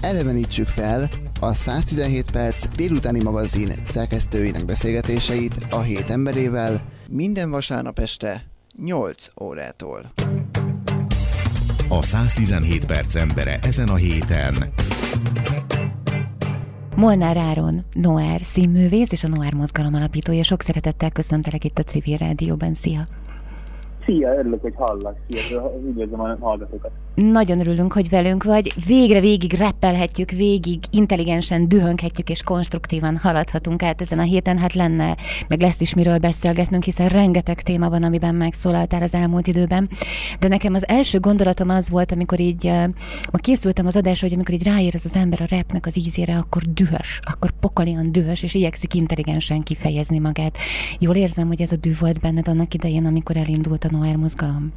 elevenítsük fel a 117 perc délutáni magazin szerkesztőinek beszélgetéseit a hét emberével minden vasárnap este 8 órától. A 117 perc embere ezen a héten. Molnár Áron, Noár színművész és a Noár mozgalom alapítója. Sok szeretettel köszöntelek itt a Civil Rádióban. Szia! Szia, örülök, hogy hallak. Szia, üdvözlöm a hallgatókat. Nagyon örülünk, hogy velünk vagy. Végre végig reppelhetjük, végig intelligensen dühönghetjük és konstruktívan haladhatunk át ezen a héten. Hát lenne, meg lesz is miről beszélgetnünk, hiszen rengeteg téma van, amiben megszólaltál az elmúlt időben. De nekem az első gondolatom az volt, amikor így ma készültem az adásra, hogy amikor így ráér az, ember a repnek az ízére, akkor dühös, akkor pokolian dühös, és igyekszik intelligensen kifejezni magát. Jól érzem, hogy ez a dű volt benned annak idején, amikor elindult a Noir mozgalom?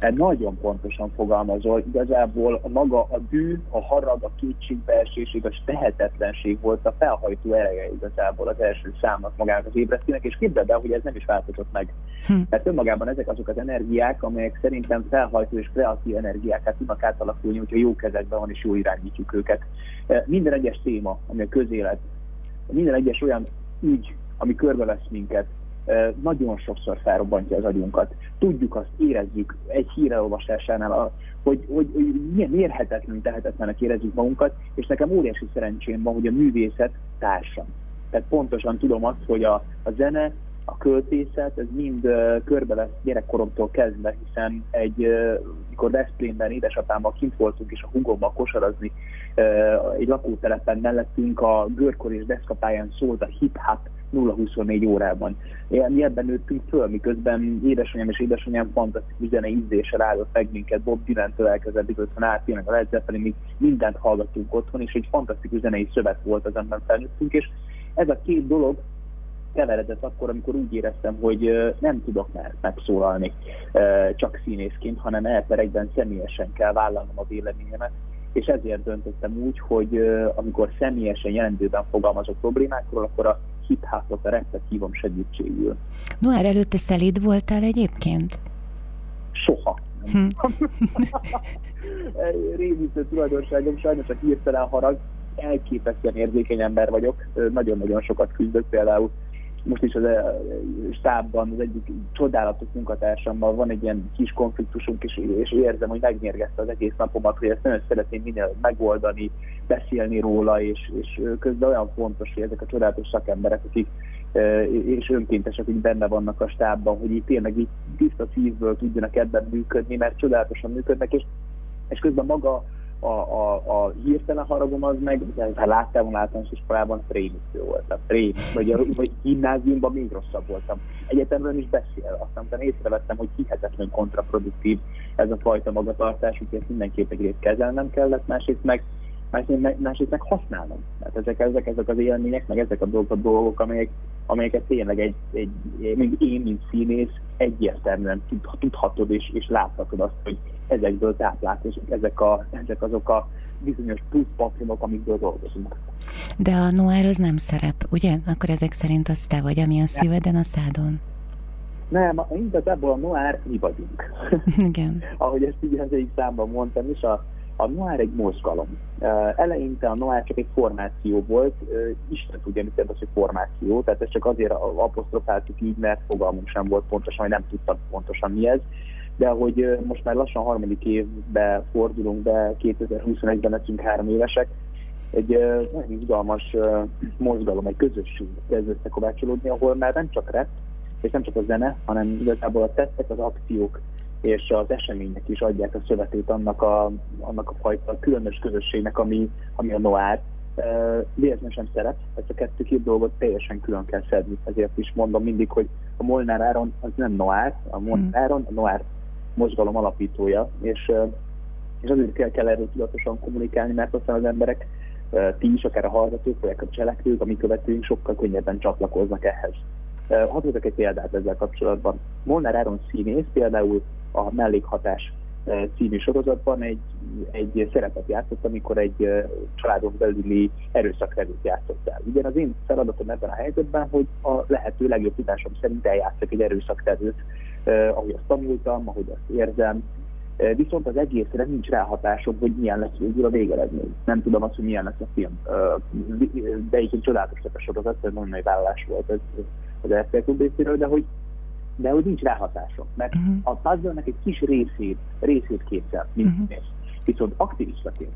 Hát nagyon pontosan fogalmazol, igazából a maga a dű, a harag, a kétségbeesés, a tehetetlenség volt a felhajtó ereje igazából az első számnak magának az ébresztőnek, és képzeld el, hogy ez nem is változott meg. Hm. Mert önmagában ezek azok az energiák, amelyek szerintem felhajtó és kreatív energiákat tudnak átalakulni, hogyha jó kezekben van és jó irányítjuk őket. E, minden egyes téma, ami a közélet, minden egyes olyan ügy, ami körbevesz minket, nagyon sokszor felrobbantja az agyunkat. Tudjuk azt, érezzük egy híreolvasásánál, hogy, hogy, hogy milyen mérhetetlen, tehetetlenek érezzük magunkat, és nekem óriási szerencsém van, hogy a művészet társam. Tehát pontosan tudom azt, hogy a, a zene, a költészet, ez mind uh, körbe lesz gyerekkoromtól kezdve, hiszen egy, uh, mikor Veszprémben édesapámmal kint voltunk, és a hugommal kosarazni, egy lakótelepen mellettünk a görkor és deszkapályán szólt a hip-hop 0-24 órában. Mi ebben nőttünk föl, miközben édesanyám és édesanyám fantasztikus zene ízléssel áldott meg minket, Bob Dylan-től elkezdett Beatles-en át, a Led Zeppelin, mi mindent hallgattunk otthon, és egy fantasztikus zenei szövet volt az, amiben felnőttünk, és ez a két dolog keveredett akkor, amikor úgy éreztem, hogy nem tudok már megszólalni csak színészként, hanem elperekben személyesen kell vállalnom a véleményemet, és ezért döntöttem úgy, hogy amikor személyesen jelentőben fogalmazok problémákról, akkor a hip-hopot, a rappet hívom segítségül. Noár, előtte szelíd voltál egyébként? Soha. Hm. Rémítő tulajdonságom, sajnos a hirtelen harag, elképesztően érzékeny ember vagyok, nagyon-nagyon sokat küzdök például most is az stábban az egyik csodálatos munkatársammal van egy ilyen kis konfliktusunk, és, és érzem, hogy megnyergezte az egész napomat, hogy ezt nagyon szeretném minél megoldani, beszélni róla, és, és közben olyan fontos, hogy ezek a csodálatos szakemberek, akik és önkéntesek, akik benne vannak a stábban, hogy itt tényleg így tiszta szívből tudjanak ebben működni, mert csodálatosan működnek, és, és közben maga a, a, a hirtelen haragom az meg, ha láttam volna általános iskolában, rémisztő voltam. Rémisztő, vagy, vagy gimnáziumban még rosszabb voltam. Egyetemről is beszél, aztán utána észrevettem, hogy hihetetlen kontraproduktív ez a fajta magatartás, úgyhogy ezt mindenképp egyrészt kezelnem kellett, másrészt meg másrészt meg, másrészt meg használnom. Tehát ezek, ezek, ezek az élmények, meg ezek a dolgok, a dolgok amelyek, amelyeket tényleg egy, egy, még én, mint színész, egyértelműen tudhatod és, és láthatod azt, hogy ezekből táplálkozunk, ezek, a, ezek azok a bizonyos plusz papírok, amikből dolgozunk. De a noir az nem szerep, ugye? Akkor ezek szerint az te vagy, ami a szíveden, a szádon. Nem, igazából a noir mi vagyunk. Igen. Ahogy ezt így az egyik számban mondtam is, a, a noir egy mozgalom. Eleinte a noir csak egy formáció volt, Isten tudja, mit jelent az, hogy formáció, tehát ez csak azért apostrofáltuk így, mert fogalmunk sem volt pontosan, vagy nem tudtam pontosan mi ez. De hogy most már lassan harmadik évbe fordulunk be, 2021-ben leszünk három évesek, egy nagyon izgalmas mozgalom, egy közösség kezd összekovácsolódni, ahol már nem csak rep, és nem csak a zene, hanem igazából a tettek, az akciók és az események is adják a szövetét annak a, annak a fajta különös közösségnek, ami, ami a Noár. Véletlenül sem szeret, ezt a kettő-két dolgot teljesen külön kell szedni, ezért is mondom mindig, hogy a Molnár Áron az nem Noár, a Molnár hmm. Áron, a Noár mozgalom alapítója, és, és azért kell, kell erről tudatosan kommunikálni, mert aztán az emberek, ti is, akár a hallgatók, vagy a cselekvők, a mi követőink sokkal könnyebben csatlakoznak ehhez. Hadd hozzak egy példát ezzel kapcsolatban. Molnár Áron színész például a mellékhatás című sorozatban egy, egy szerepet játszott, amikor egy családon belüli erőszakrevőt játszott el. Ugye az én feladatom ebben a helyzetben, hogy a lehető legjobb tudásom szerint eljátszok egy erőszakrevőt, ahogy azt tanultam, ahogy azt érzem, Viszont az egészre nincs ráhatásom, hogy milyen lesz végül a végeredmény. Nem tudom azt, hogy milyen lesz a film. De egyébként csodálatos a sorozat, ez nagyon nagy vállás volt ez az RTL részéről, de hogy de hogy nincs ráhatásom, mert uh-huh. a puzzle egy kis részét, részét képzel, mint uh-huh. Viszont aktivistaként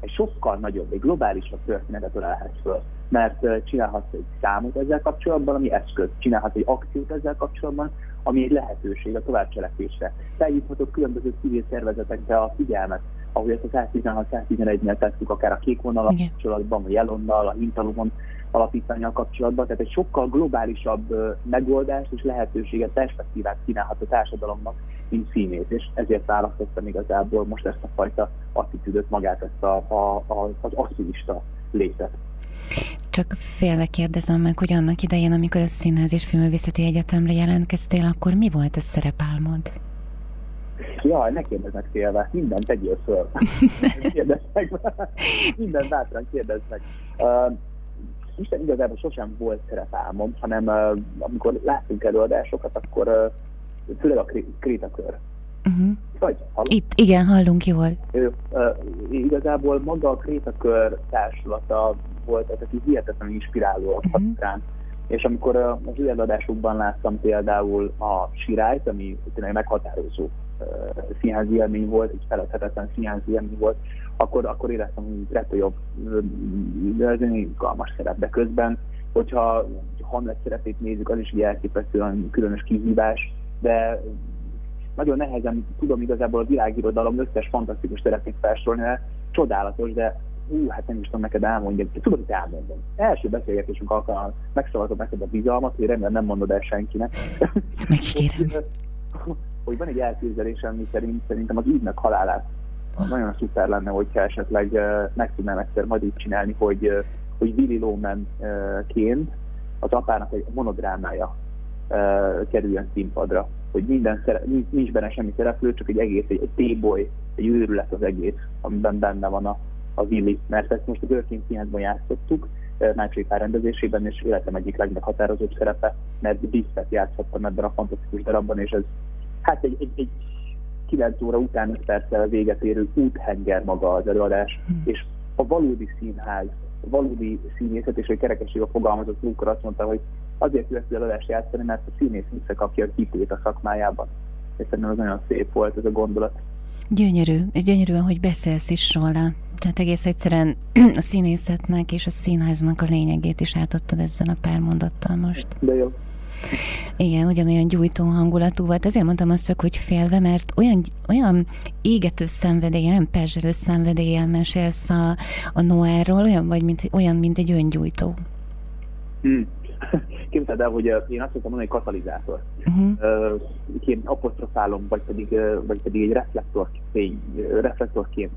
egy sokkal nagyobb, egy globálisabb történetet ölelhetsz föl, mert csinálhatsz egy számot ezzel kapcsolatban, ami eszköz, csinálhatsz egy akciót ezzel kapcsolatban, ami egy lehetőség a továbbcselekvésre. Felhívhatok különböző civil szervezetekbe a figyelmet, ahogy ezt a 116-111-nél tettük, akár a kék vonal kapcsolatban, a jelonnal, a hintalomon alapítványal kapcsolatban, tehát egy sokkal globálisabb megoldást és lehetőséget, perspektívát kínálhat a társadalomnak, mint színész, és ezért választottam igazából most ezt a fajta attitűdöt, magát ezt a, a, a, az aktivista létet. Csak félve kérdezem meg, hogy annak idején, amikor a Színház és Filmővészeti Egyetemre jelentkeztél, akkor mi volt a szerepálmod? Jaj, ne kérdeznek félve, mindent tegyél föl. kérdeznek, minden bátran kérdeznek. Uh, Isten igazából sosem volt szerepálmom, hanem uh, amikor láttunk előadásokat, akkor uh, főleg a krétakör. Uh-huh. Vagy, Itt, igen, hallunk jól. Ő, uh, igazából maga a krétakör társulata volt, ez aki hihetetlenül inspiráló uh-huh. rám. És amikor az előadásokban láttam például a Sirályt, ami tényleg meghatározó színházi élmény volt, egy feledhetetlen színházi élmény volt, akkor, akkor éreztem, hogy ez egy izgalmas szerep, de közben, hogyha Hamlet szerepét nézzük, az is egy elképesztően különös kihívás, de nagyon nehezen tudom igazából a világirodalom összes fantasztikus szerepét felsorolni, mert csodálatos, de hú, hát nem is tudom neked elmondani, de tudod, hogy elmondom. Első beszélgetésünk alkalmával megszavazott neked a bizalmat, hogy remélem nem mondod el senkinek. Megkérem. hogy van egy elképzelésem, mi szerint szerintem az ügynek halálát nagyon szuper lenne, hogyha esetleg meg tudnám egyszer majd így csinálni, hogy, hogy Billy Lowman-ként az apának egy monodrámája kerüljön színpadra. Hogy minden szere, nincs benne semmi szereplő, csak egy egész, egy, egy T-boy, egy őrület az egész, amiben benne van a, a Willy. Mert ezt most a Görkény színházban játszottuk, Mácsai rendezésében, és életem egyik legmeghatározóbb szerepe, mert Bisztet játszottam ebben a fantasztikus darabban, és ez hát egy, egy, egy 9 óra után 5 perccel véget érő úthenger maga az előadás, hmm. és a valódi színház, a valódi színészet, és hogy kerekesség a fogalmazott Lúkor azt mondta, hogy azért jött előadást játszani, mert a színész visszakapja a hitét a szakmájában. És szerintem az nagyon szép volt ez a gondolat. Gyönyörű, és gyönyörű, hogy beszélsz is róla. Tehát egész egyszerűen a színészetnek és a színháznak a lényegét is átadtad ezzel a pár mondattal most. De jó. Igen, ugyanolyan gyújtó hangulatú volt. Ezért mondtam azt csak, hogy félve, mert olyan, olyan égető szenvedélye, nem perzselő szenvedéllyel mesélsz a, a Noárról, olyan vagy, mint, olyan, mint egy öngyújtó. Hmm. Képzeld el, hogy én azt mondtam, hogy katalizátor. Uh-huh. Én apostrofálom, vagy pedig, vagy pedig egy reflektorfény, reflektorként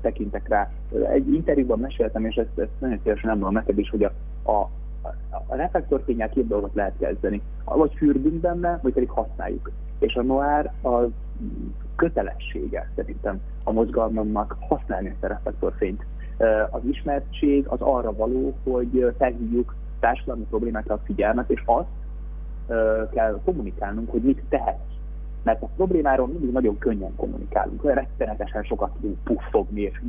tekintek rá. Egy interjúban meséltem, és ezt, ezt nagyon szívesen nem mondom neked is, hogy a, a, a reflektorfényel két dolgot lehet kezdeni. Vagy fürdünk benne, vagy pedig használjuk. És a noir az kötelessége szerintem a mozgalmamnak használni ezt a reflektorfényt. Az ismertség az arra való, hogy felhívjuk társadalmi problémákra a figyelmet, és azt kell kommunikálnunk, hogy mit tehetsz. Mert a problémáról mindig nagyon könnyen kommunikálunk, rettenetesen sokat puffogni, és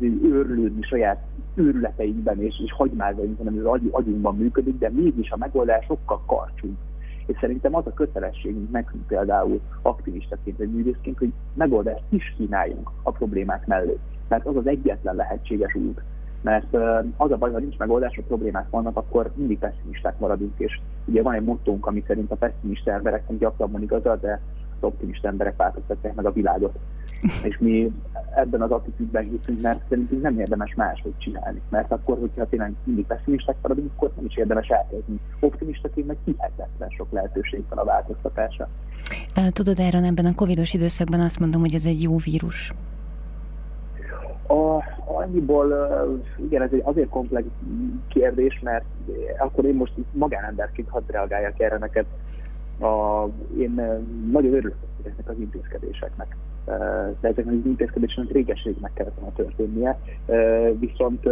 őrlődni saját őrületeinkben és, és hagymázainkban, ami az agy, agyunkban működik, de mégis a megoldás sokkal karcsú. És szerintem az a kötelességünk nekünk például aktivistaként vagy művészként, hogy megoldást is kínáljunk a problémák mellé. Mert az az egyetlen lehetséges út. Mert az a baj, ha nincs megoldás, a problémák vannak, akkor mindig pessimisták maradunk, és ugye van egy mottónk, ami szerint a pessimista embereknek gyakrabban igazad, de optimista emberek változtatják meg a világot. És mi ebben az attitűdben hiszünk, mert szerintünk nem érdemes máshogy csinálni. Mert akkor, hogyha tényleg mindig pessimisták maradunk, akkor nem is érdemes elkezdeni. Optimistaként meg hihetetlen sok lehetőség van a változtatásra. Tudod, erre ebben a covidos időszakban azt mondom, hogy ez egy jó vírus. A, annyiból, igen, ez egy azért komplex kérdés, mert akkor én most magánemberként hadd reagáljak erre neked. A, én nagyon örülök ezeknek az intézkedéseknek de ezeknek az intézkedésnek régeség meg kellett volna történnie. Viszont,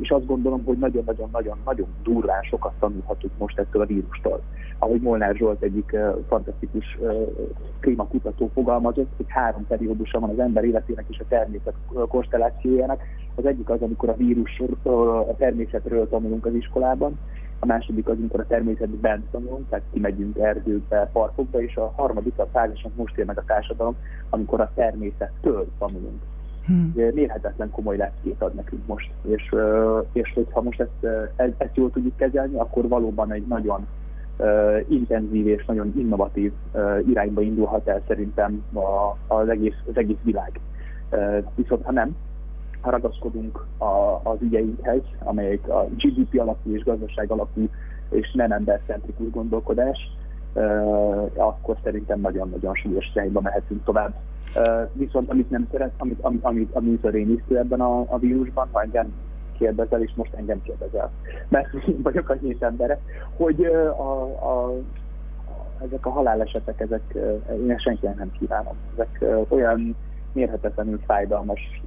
és azt gondolom, hogy nagyon-nagyon-nagyon-nagyon durván sokat tanulhatunk most ettől a vírustól. Ahogy Molnár Zsolt egyik fantasztikus klímakutató fogalmazott, hogy három periódusa van az ember életének és a természet konstellációjának. Az egyik az, amikor a vírus a természetről tanulunk az iskolában, a második az, amikor a természetben tanulunk, tehát kimegyünk erdőkbe, parkokba, és a harmadik a fázisan most ér meg a társadalom, amikor a természettől tanulunk. Hmm. Mérhetetlen komoly leckét ad nekünk most, és, és hogyha most ezt, ezt, jól tudjuk kezelni, akkor valóban egy nagyon uh, intenzív és nagyon innovatív uh, irányba indulhat el szerintem a, az, egész, az egész világ. Uh, viszont ha nem, ragaszkodunk a, az ügyeinkhez, amelyek a GDP alapú és gazdaság alapú és nem embercentrikus gondolkodás, akkor szerintem nagyon-nagyon súlyos irányba mehetünk tovább. Viszont amit nem szeret, amit, amit, amit, amit a rémisztő ebben a, a vírusban, ha engem kérdezel, és most engem kérdezel, mert én vagyok a hét embere, hogy a, a, ezek a halálesetek, ezek én senkinek nem kívánom. Ezek olyan mérhetetlenül fájdalmas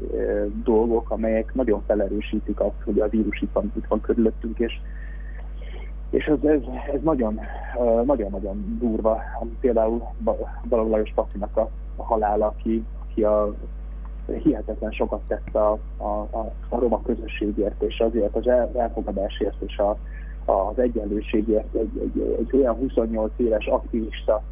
dolgok, amelyek nagyon felerősítik azt, hogy a vírus itt van, itt van körülöttünk, és és ez, ez, ez nagyon, nagyon-nagyon durva. Például Balogh Lajos Pacinak a, a halála, aki, aki a, hihetetlen sokat tett a, a, a, a roma közösségért, és azért az elfogadásért és a, az egyenlőségért egy, egy, egy olyan 28 éves aktivista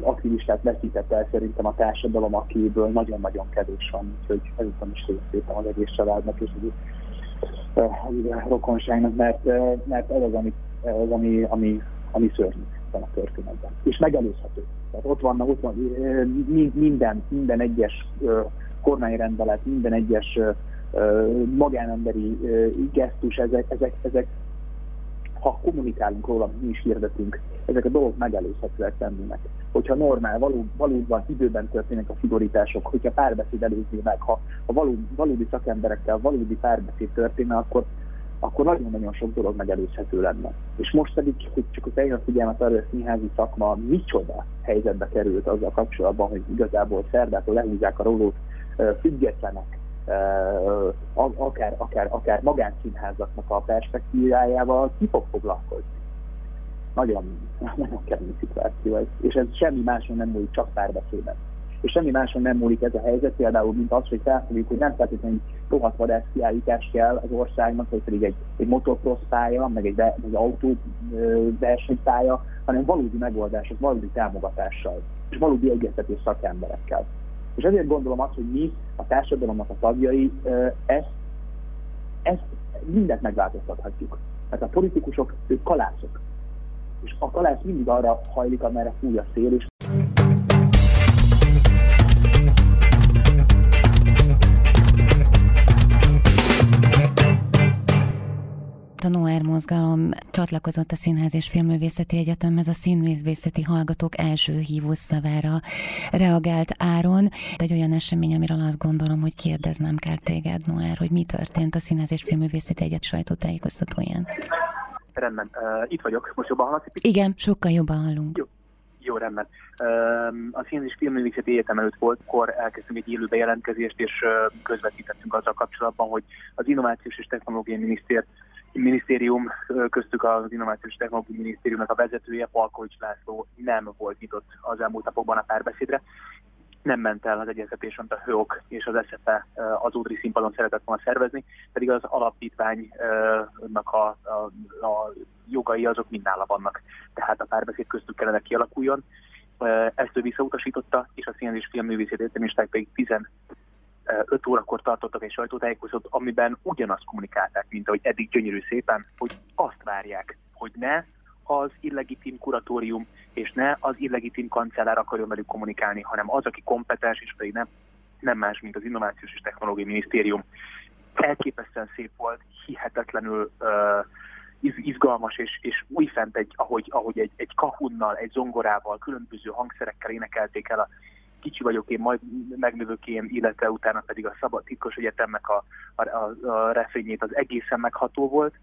aktivistát veszített el szerintem a társadalom, akiből nagyon-nagyon kevés van, úgyhogy ezután is szépen az egész családnak és az rokonságnak, mert, mert ez az, ami, az, ami, ami, ami szörnyű a történetben. És megelőzhető. Tehát ott van, ott van minden, minden egyes kormányrendelet, minden egyes magánemberi gesztus, ezek, ezek, ezek ha kommunikálunk róla, mi is hirdetünk, ezek a dolgok megelőzhetőek lennének. Hogyha normál, való, valóban időben történnek a szigorítások, hogyha párbeszéd előzni meg, ha a való, valódi szakemberekkel valódi párbeszéd történne, akkor akkor nagyon-nagyon sok dolog megelőzhető lenne. És most pedig, hogy csak a teljesen figyelmet arra, hogy a színházi szakma micsoda helyzetbe került azzal kapcsolatban, hogy igazából szerdától lehúzzák a rólót függetlenek, akár, akár, akár magánszínházaknak a perspektívájával ki fog foglalkozni. Nagyon, nagyon kemény szituáció ez, és ez semmi máson nem múlik, csak párbeszédben. És semmi máson nem múlik ez a helyzet, például, mint az, hogy felfogjuk, hogy nem feltétlenül rohadt vadászkiállítás kell az országnak, vagy pedig egy, egy motocross pálya, meg egy, egy autó versenypálya, hanem valódi megoldások, valódi támogatással, és valódi egyeztetés szakemberekkel. És ezért gondolom azt, hogy mi, a társadalomnak a tagjai, ezt, ezt mindent megváltoztathatjuk. Mert a politikusok, ők kalászok. És a kalász mindig arra hajlik, amerre fúj a szél, és A Noir mozgalom csatlakozott a Színház és Filmművészeti Egyetemhez a színművészeti hallgatók első hívószavára reagált Áron. Egy olyan esemény, amiről azt gondolom, hogy kérdeznem kell téged, Noir, hogy mi történt a Színház és Filmművészeti Egyet sajtótájékoztatóján. Rendben, uh, itt vagyok, most jobban hallasz? Igen, sokkal jobban hallunk. Jó. Jó, rendben. A Szín és Filmművészeti Egyetem előtt volt, akkor elkezdtünk egy élő bejelentkezést, és közvetítettünk azzal kapcsolatban, hogy az Innovációs és Technológiai Minisztér minisztérium, köztük az Innovációs Technológiai Minisztériumnak a vezetője, Palkovics László nem volt nyitott az elmúlt napokban a párbeszédre. Nem ment el az egyeztetés, amit a HÖOK és az SZFE az Udri színpadon szeretett volna szervezni, pedig az alapítványnak a, a, a jogai azok mind nála vannak. Tehát a párbeszéd köztük kellene kialakuljon. Ezt ő visszautasította, és a Szín és Filmművészeti Egyetemisták pedig 5 órakor tartottak egy sajtótájékozót, amiben ugyanazt kommunikálták, mint ahogy eddig gyönyörű szépen, hogy azt várják, hogy ne az illegitim kuratórium és ne az illegitim kancellár akarjon velük kommunikálni, hanem az, aki kompetens, és pedig nem, nem más, mint az Innovációs és Technológiai Minisztérium. Elképesztően szép volt, hihetetlenül uh, izgalmas, és, és újfent, egy, ahogy, ahogy egy, egy kahunnal, egy zongorával, különböző hangszerekkel énekelték el a kicsi vagyok én, majd megnövök én, illetve utána pedig a Szabad Titkos Egyetemnek a, a, a, a refényét az egészen megható volt.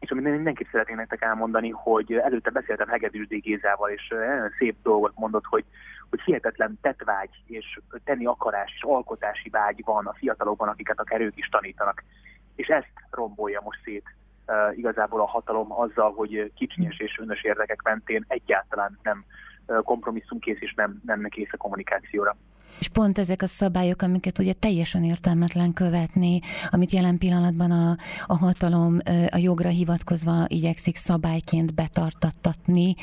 És amit mindenképp szeretnék nektek elmondani, hogy előtte beszéltem Hegedűs Gézával, és nagyon szép dolgot mondott, hogy, hogy hihetetlen tetvágy és tenni akarás és alkotási vágy van a fiatalokban, akiket a kerők is tanítanak. És ezt rombolja most szét uh, igazából a hatalom azzal, hogy kicsinyes és önös érdekek mentén egyáltalán nem kompromisszumkész és nem, nem kész a kommunikációra. És pont ezek a szabályok, amiket ugye teljesen értelmetlen követni, amit jelen pillanatban a, a hatalom a jogra hivatkozva igyekszik szabályként betartattatni.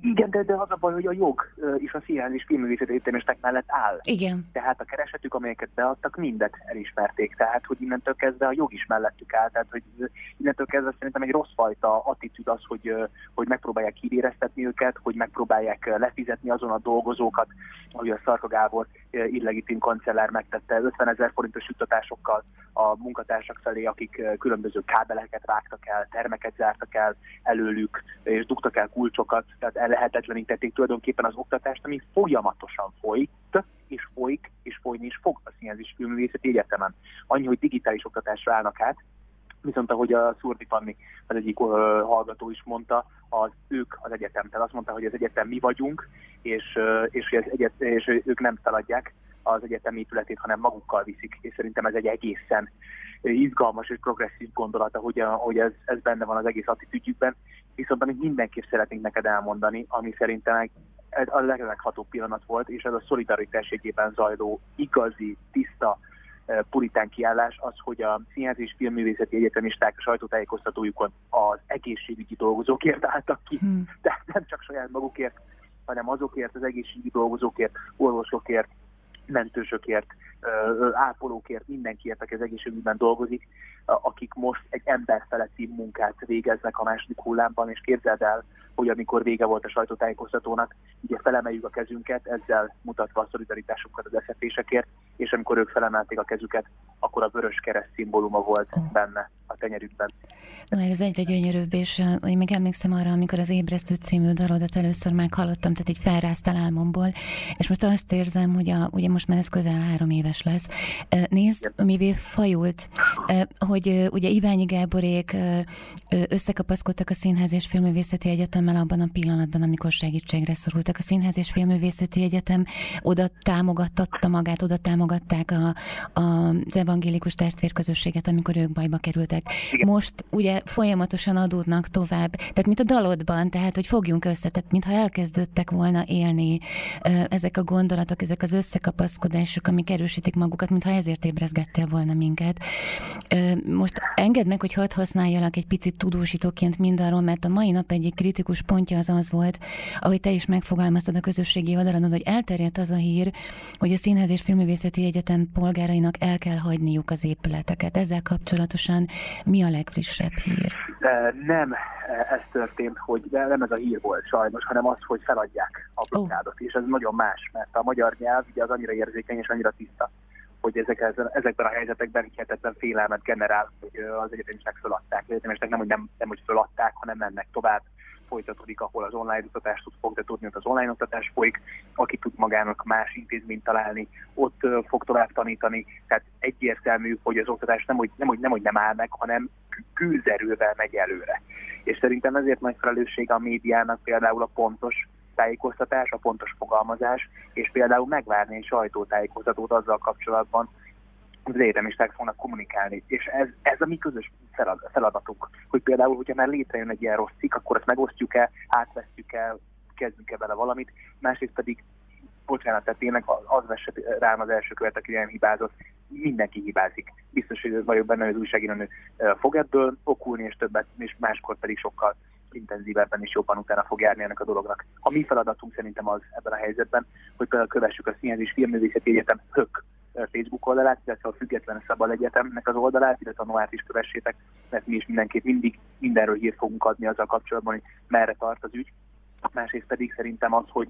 Igen, de, de az a baj, hogy a jog is a Színház és Filmművészeti Egyetemisták mellett áll. Igen. Tehát a keresetük, amelyeket beadtak, mindet elismerték. Tehát, hogy innentől kezdve a jog is mellettük áll. Tehát, hogy innentől kezdve szerintem egy rossz fajta attitűd az, hogy, hogy megpróbálják kivéreztetni őket, hogy megpróbálják lefizetni azon a dolgozókat, ahogy a Szarka Gábor illegitim kancellár megtette 50 ezer forintos juttatásokkal a munkatársak felé, akik különböző kábeleket vágtak el, termeket zártak el előlük, és dugtak el kulcsokat, tehát ellehetetlenítették tulajdonképpen az oktatást, ami folyamatosan folyt, és folyik, és folyni is fog a Színház Filmművészeti Egyetemen. Annyi, hogy digitális oktatásra állnak át, Viszont ahogy a Szurdi Panni, az egyik uh, hallgató is mondta, az ők az egyetem. Tehát azt mondta, hogy az egyetem mi vagyunk, és, uh, és, hogy az egyet, és ők nem feladják az egyetem épületét, hanem magukkal viszik. És szerintem ez egy egészen izgalmas és progresszív gondolata, hogy, hogy ez, ez benne van az egész attitűdjükben. Viszont amit mindenképp szeretnénk neked elmondani, ami szerintem ez a legleghatóbb pillanat volt, és ez a szolidaritás zajló, igazi, tiszta, puritán kiállás az, hogy a Színház és Filmművészeti Egyetemisták sajtótájékoztatójukon az egészségügyi dolgozókért álltak ki, hmm. tehát nem csak saját magukért, hanem azokért, az egészségügyi dolgozókért, orvosokért, mentősökért, ápolókért, mindenkiért, aki az egészségügyben dolgozik, akik most egy emberfeletti munkát végeznek a második hullámban, és képzeld el, hogy amikor vége volt a sajtótájékoztatónak, ugye felemeljük a kezünket, ezzel mutatva a szolidaritásukat az eszefésekért, és amikor ők felemelték a kezüket, akkor a vörös kereszt szimbóluma volt oh. benne a tenyerükben. Na, ez egyre gyönyörűbb, és én még emlékszem arra, amikor az Ébresztő című dalodat először meghallottam, tehát így felráztál álmomból, és most azt érzem, hogy a, ugye most már ez közel három éves lesz. Nézd, mivé fajult, hogy ugye Iványi Gáborék összekapaszkodtak a Színház és Filművészeti Egyetemmel abban a pillanatban, amikor segítségre szorultak. A Színház és Filművészeti Egyetem oda támogatta magát, oda támogatták a, a, az evangélikus testvérközösséget, amikor ők bajba kerültek. Igen. Most ugye folyamatosan adódnak tovább, tehát mint a dalodban, tehát hogy fogjunk össze, tehát mintha elkezdődtek volna élni ezek a gondolatok, ezek az összekapaszkodások, amik erősítik magukat, mintha ezért ébrezgettél volna minket. Most engedd meg, hogy hadd használjalak egy picit tudósítóként mindarról, mert a mai nap egyik kritikus pontja az az volt, ahogy te is megfogalmaztad a közösségi oldalon, hogy elterjedt az a hír, hogy a Színház és Filmművészeti Egyetem polgárainak el kell hagyniuk az épületeket. Ezzel kapcsolatosan mi a legfrissebb hír? Nem ez történt, hogy nem ez a hír volt sajnos, hanem az, hogy feladják a blokkádot, oh. és ez nagyon más, mert a magyar nyelv ugye az annyira érzékeny és annyira tiszta, hogy ezek, ezekben a helyzetekben hihetetlen félelmet generál, hogy az egyetemisták föladták. Az egyetemisták nem, hogy nem, nem hogy föladták, hanem mennek tovább, folytatódik, ahol az online oktatást tud folytatódni, ott az online oktatás folyik, aki tud magának más intézményt találni, ott fog tovább tanítani. Tehát egyértelmű, hogy az oktatás nem, hogy nem, hogy nem, hogy nem áll meg, hanem külzerővel megy előre. És szerintem ezért nagy felelősség a médiának például a pontos tájékoztatás, a pontos fogalmazás, és például megvárni egy sajtótájékoztatót azzal kapcsolatban, az egyetemisták fognak kommunikálni. És ez, ez a mi közös feladatunk, hogy például, hogyha már létrejön egy ilyen rossz cikk, akkor ezt megosztjuk-e, átvesztjük el, kezdjük-e vele valamit, másrészt pedig bocsánat, tehát tényleg az vesse rám az első követ, aki nem hibázott, mindenki hibázik. Biztos, hogy vagyok benne, hogy az újságírónő fog ebből okulni, és többet, és máskor pedig sokkal intenzívebben és jobban utána fog járni ennek a dolognak. A mi feladatunk szerintem az ebben a helyzetben, hogy például kövessük a Színház és Filmművészeti Egyetem hök Facebook oldalát, illetve a Független Szabad Egyetemnek az oldalát, illetve a Noát is kövessétek, mert mi is mindenképp mindig mindenről hírt fogunk adni azzal kapcsolatban, hogy merre tart az ügy. Másrészt pedig szerintem az, hogy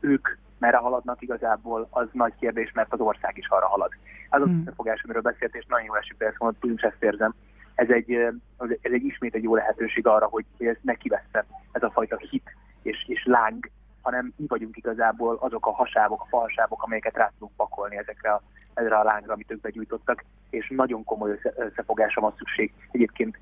ők merre haladnak igazából, az nagy kérdés, mert az ország is arra halad. Az hmm. az összefogás, amiről beszélt, és nagyon jó esik, ezt mondott, úgy ezt érzem. Ez egy, ez egy ismét egy jó lehetőség arra, hogy ez ne kiveszte ez a fajta hit és, és láng, hanem mi vagyunk igazából azok a hasábok, a falsábok, amelyeket rá tudunk pakolni ezekre a, ezre a lángra, amit ők begyújtottak, és nagyon komoly összefogásra van szükség. Egyébként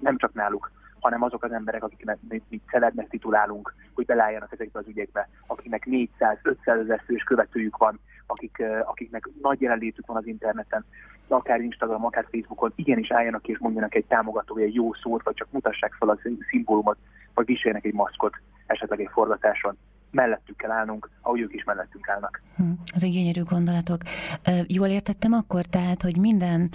nem csak náluk, hanem azok az emberek, akiknek mi celebnek titulálunk, hogy belálljanak ezekbe az ügyekbe, akiknek 400-500 ezer fős követőjük van, akik, akiknek nagy jelenlétük van az interneten, akár Instagram, akár Facebookon, igenis álljanak ki és mondjanak egy támogató, egy jó szót, vagy csak mutassák fel a szimbólumot, vagy viseljenek egy maszkot esetleg egy forgatáson mellettük kell állnunk, ahogy ők is mellettünk állnak. Hm, egy gyönyörű gondolatok. Jól értettem akkor tehát, hogy minden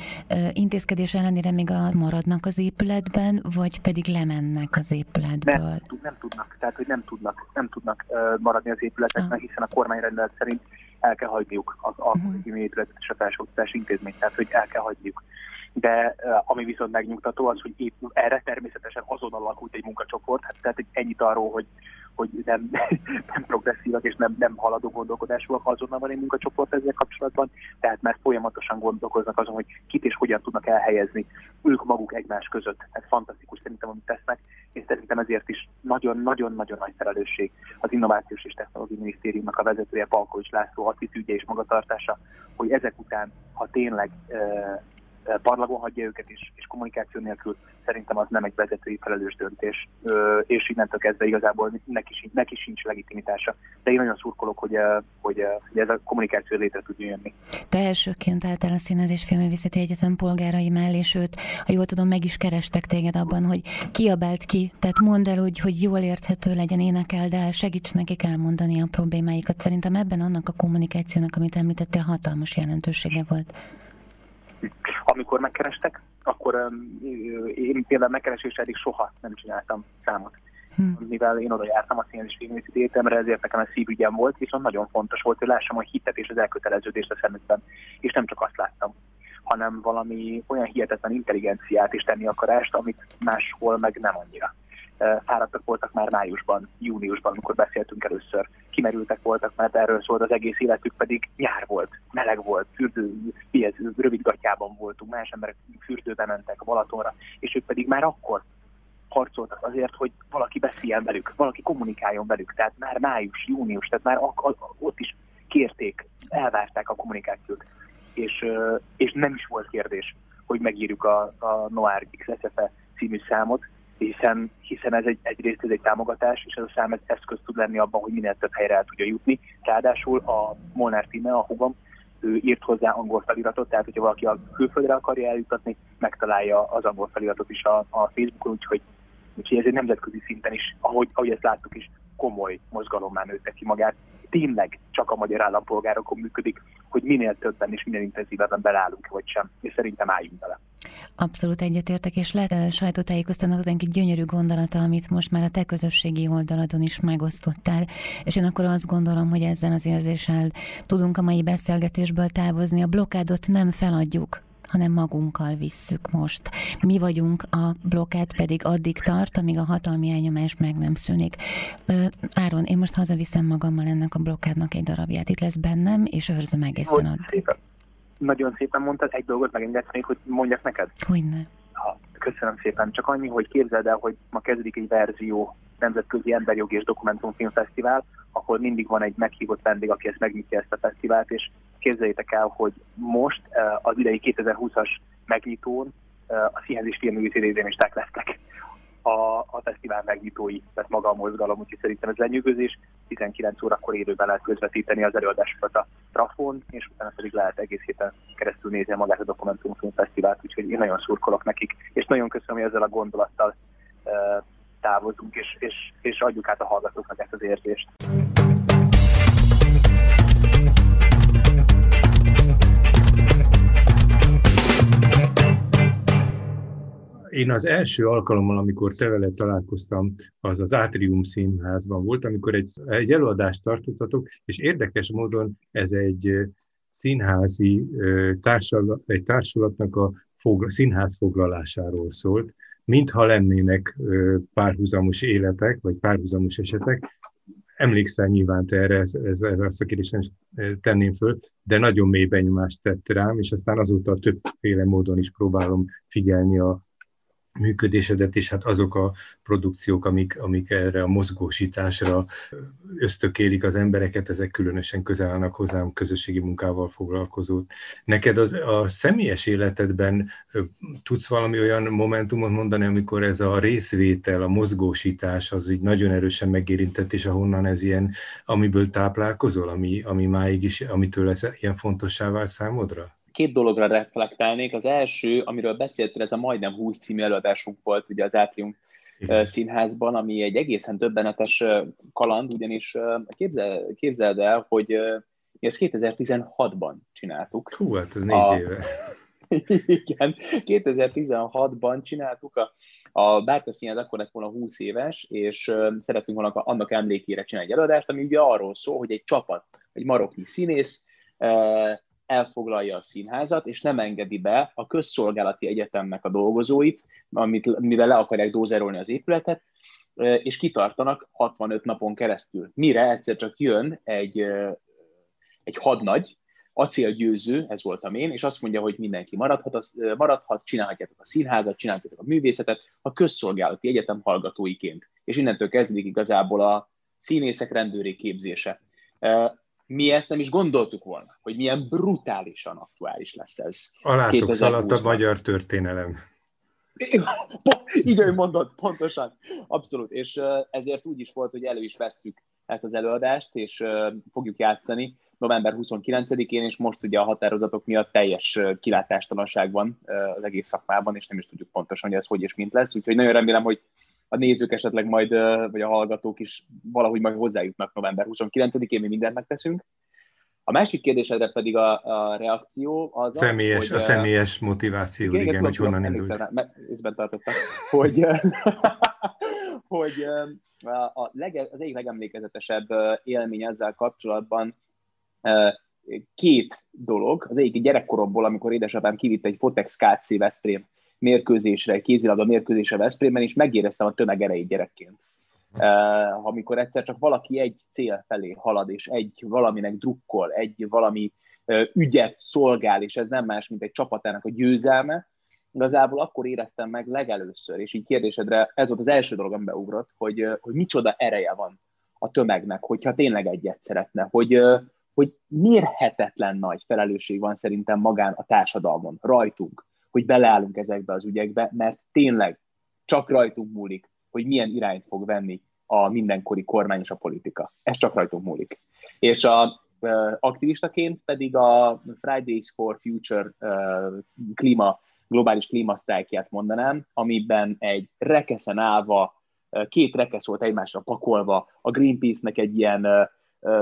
intézkedés ellenére még a maradnak az épületben, vagy pedig lemennek az épületből? Nem, nem tudnak, tehát hogy nem tudnak, nem tudnak maradni az épületekben, ah. hiszen a kormányrendelet szerint el kell hagyniuk az alkoholizmi uh-huh. épületet és a felsőoktatási intézményt, tehát hogy el kell hagyniuk. De uh, ami viszont megnyugtató az, hogy épp erre természetesen azon alakult egy munkacsoport, hát tehát egy ennyit arról, hogy hogy nem, nem progresszívak és nem, nem haladó gondolkodásúak, azonnal van egy munkacsoport ezzel kapcsolatban, tehát már folyamatosan gondolkoznak azon, hogy kit és hogyan tudnak elhelyezni ők maguk egymás között. Ez fantasztikus szerintem, amit tesznek, és szerintem ezért is nagyon-nagyon-nagyon nagy felelősség az Innovációs és Technológiai Minisztériumnak a vezetője Palkovics László attitűdje és magatartása, hogy ezek után, ha tényleg parlagon hagyja őket is, és kommunikáció nélkül, szerintem az nem egy vezetői felelős döntés, és innentől kezdve igazából neki, sincs, neki sincs legitimitása. De én nagyon szurkolok, hogy, hogy, hogy ez a kommunikáció létre tudjon jönni. Te elsőként álltál a Színezés Filművészeti Egyetem polgárai mellé, sőt, ha jól tudom, meg is kerestek téged abban, hogy kiabált ki, tehát mondd el úgy, hogy jól érthető legyen, énekel, de segíts nekik elmondani a problémáikat. Szerintem ebben annak a kommunikációnak, amit említettél, hatalmas jelentősége volt. Amikor megkerestek, akkor én például megkeresésre eddig soha nem csináltam számot. Hmm. Mivel én oda jártam a Színes Filmészi Egyetemre, ezért nekem a szívügyem volt, viszont nagyon fontos volt, hogy lássam a hitet és az elköteleződést a szemükben. És nem csak azt láttam, hanem valami olyan hihetetlen intelligenciát és tenni akarást, amit máshol meg nem annyira fáradtak voltak már májusban, júniusban, amikor beszéltünk először. Kimerültek voltak, mert erről szólt az egész életük, pedig nyár volt, meleg volt, fürdő, ez, rövid gatyában voltunk, más emberek fürdőbe mentek Balatonra, és ők pedig már akkor harcoltak azért, hogy valaki beszéljen velük, valaki kommunikáljon velük. Tehát már május, június, tehát már ott is kérték, elvárták a kommunikációt. És, és nem is volt kérdés, hogy megírjuk a, a Noir XSF című számot, hiszen, hiszen ez egy, egyrészt ez egy támogatás, és ez a szám ez eszköz tud lenni abban, hogy minél több helyre el tudja jutni. Ráadásul a Molnár Tíme, a hugom, ő írt hozzá angol feliratot, tehát hogyha valaki a külföldre akarja eljutatni, megtalálja az angol feliratot is a, a Facebookon, úgyhogy, úgyhogy ez egy nemzetközi szinten is, ahogy, ahogy ezt láttuk is, komoly mozgalommá nőtte ki magát. Tényleg csak a magyar állampolgárokon működik, hogy minél többen és minél intenzívebben belállunk, vagy sem, és szerintem álljunk bele. Abszolút egyetértek, és lehet sajtótájékoztatónak egy gyönyörű gondolata, amit most már a te közösségi oldaladon is megosztottál, és én akkor azt gondolom, hogy ezzel az érzéssel tudunk a mai beszélgetésből távozni. A blokádot nem feladjuk, hanem magunkkal visszük most. Mi vagyunk, a blokkád pedig addig tart, amíg a hatalmi elnyomás meg nem szűnik. Áron, én most hazaviszem magammal ennek a blokkádnak egy darabját. Itt lesz bennem, és őrzöm egészen addig nagyon szépen mondtad, egy dolgot megengedsz még, hogy mondjak neked? Hogyne. Ha, köszönöm szépen. Csak annyi, hogy képzeld el, hogy ma kezdődik egy verzió Nemzetközi Emberjogi és Dokumentumfilmfesztivál, ahol mindig van egy meghívott vendég, aki ezt megnyitja ezt a fesztivált, és képzeljétek el, hogy most eh, az idei 2020-as megnyitón eh, a Színház és Filmművészeti lesznek a, a fesztivál megnyitói, tehát maga a mozgalom, úgyhogy szerintem ez lenyűgözés. 19 órakor élőben lehet közvetíteni az előadásokat a Trafon, és utána pedig lehet egész héten keresztül nézni magát a Dokumentumfilm Fesztivált, úgyhogy én nagyon szurkolok nekik, és nagyon köszönöm, hogy ezzel a gondolattal uh, távozunk, és, és, és adjuk át a hallgatóknak ezt az érzést. Én az első alkalommal, amikor te veled találkoztam, az az Átrium Színházban volt, amikor egy, egy előadást tartottatok, és érdekes módon ez egy színházi társulat, egy társulatnak a fog, színház foglalásáról szólt, mintha lennének párhuzamos életek, vagy párhuzamos esetek. Emlékszel nyilván te erre, ez, ez, ez a kérdésen tenném föl, de nagyon mély benyomást tett rám, és aztán azóta többféle módon is próbálom figyelni a működésedet, és hát azok a produkciók, amik, amik erre a mozgósításra ösztökélik az embereket, ezek különösen közel állnak hozzám közösségi munkával foglalkozó. Neked az, a személyes életedben tudsz valami olyan momentumot mondani, amikor ez a részvétel, a mozgósítás az így nagyon erősen megérintett, és ahonnan ez ilyen, amiből táplálkozol, ami, ami máig is, amitől ez ilyen fontossá vált számodra? Két dologra reflektálnék. Az első, amiről beszéltél, ez a majdnem 20 című előadásunk volt ugye az Átrium színházban, ami egy egészen többenetes kaland, ugyanis képzel, képzeld el, hogy mi ezt 2016-ban csináltuk. Hú, hát ez négy a... éve. Igen, 2016-ban csináltuk a, a Bárka Színház akkor lett volna 20 éves, és szeretünk volna annak emlékére csinálni egy előadást, ami ugye arról szól, hogy egy csapat, egy maroknyi színész elfoglalja a színházat, és nem engedi be a közszolgálati egyetemnek a dolgozóit, amit, mivel le akarják dózerolni az épületet, és kitartanak 65 napon keresztül. Mire egyszer csak jön egy, egy hadnagy, acélgyőző, ez voltam én, és azt mondja, hogy mindenki maradhat, az, maradhat csinálhatjátok a színházat, csinálhatjátok a művészetet a közszolgálati egyetem hallgatóiként. És innentől kezdődik igazából a színészek rendőri képzése mi ezt nem is gondoltuk volna, hogy milyen brutálisan aktuális lesz ez. Alátok szaladt a magyar történelem. Ahogy mondod, pontosan. Abszolút. És ezért úgy is volt, hogy elő is vesszük ezt az előadást, és fogjuk játszani november 29-én, és most ugye a határozatok miatt teljes kilátástalanság van az egész szakmában, és nem is tudjuk pontosan, hogy ez hogy és mint lesz. Úgyhogy nagyon remélem, hogy a nézők esetleg majd, vagy a hallgatók is valahogy majd hozzájutnak november 29-én, mi mindent megteszünk. A másik kérdésedre pedig a, a reakció az személyes, az, hogy, A személyes motiváció, igen, igen hogy honnan indult. Észben tartottam, hogy, hogy a lege, az egyik legemlékezetesebb élmény ezzel kapcsolatban két dolog. Az egyik gyerekkoromból, amikor édesapám kivitt egy Fotex KC Veszprém mérkőzésre, kézilabda mérkőzésre Veszprémben, és megéreztem a tömeg erejét gyerekként. Uh, amikor egyszer csak valaki egy cél felé halad, és egy valaminek drukkol, egy valami uh, ügyet szolgál, és ez nem más, mint egy csapatának a győzelme, igazából akkor éreztem meg legelőször, és így kérdésedre ez volt az első dolog, ami beugrott, hogy, uh, hogy micsoda ereje van a tömegnek, hogyha tényleg egyet szeretne, hogy, hogy mérhetetlen nagy felelősség van szerintem magán a társadalmon, rajtunk, hogy beleállunk ezekbe az ügyekbe, mert tényleg csak rajtunk múlik, hogy milyen irányt fog venni a mindenkori kormány és a politika. Ez csak rajtunk múlik. És a aktivistaként pedig a Fridays for Future klíma, globális klímasztrájkját mondanám, amiben egy rekeszen állva, két rekesz volt egymásra pakolva, a Greenpeace-nek egy ilyen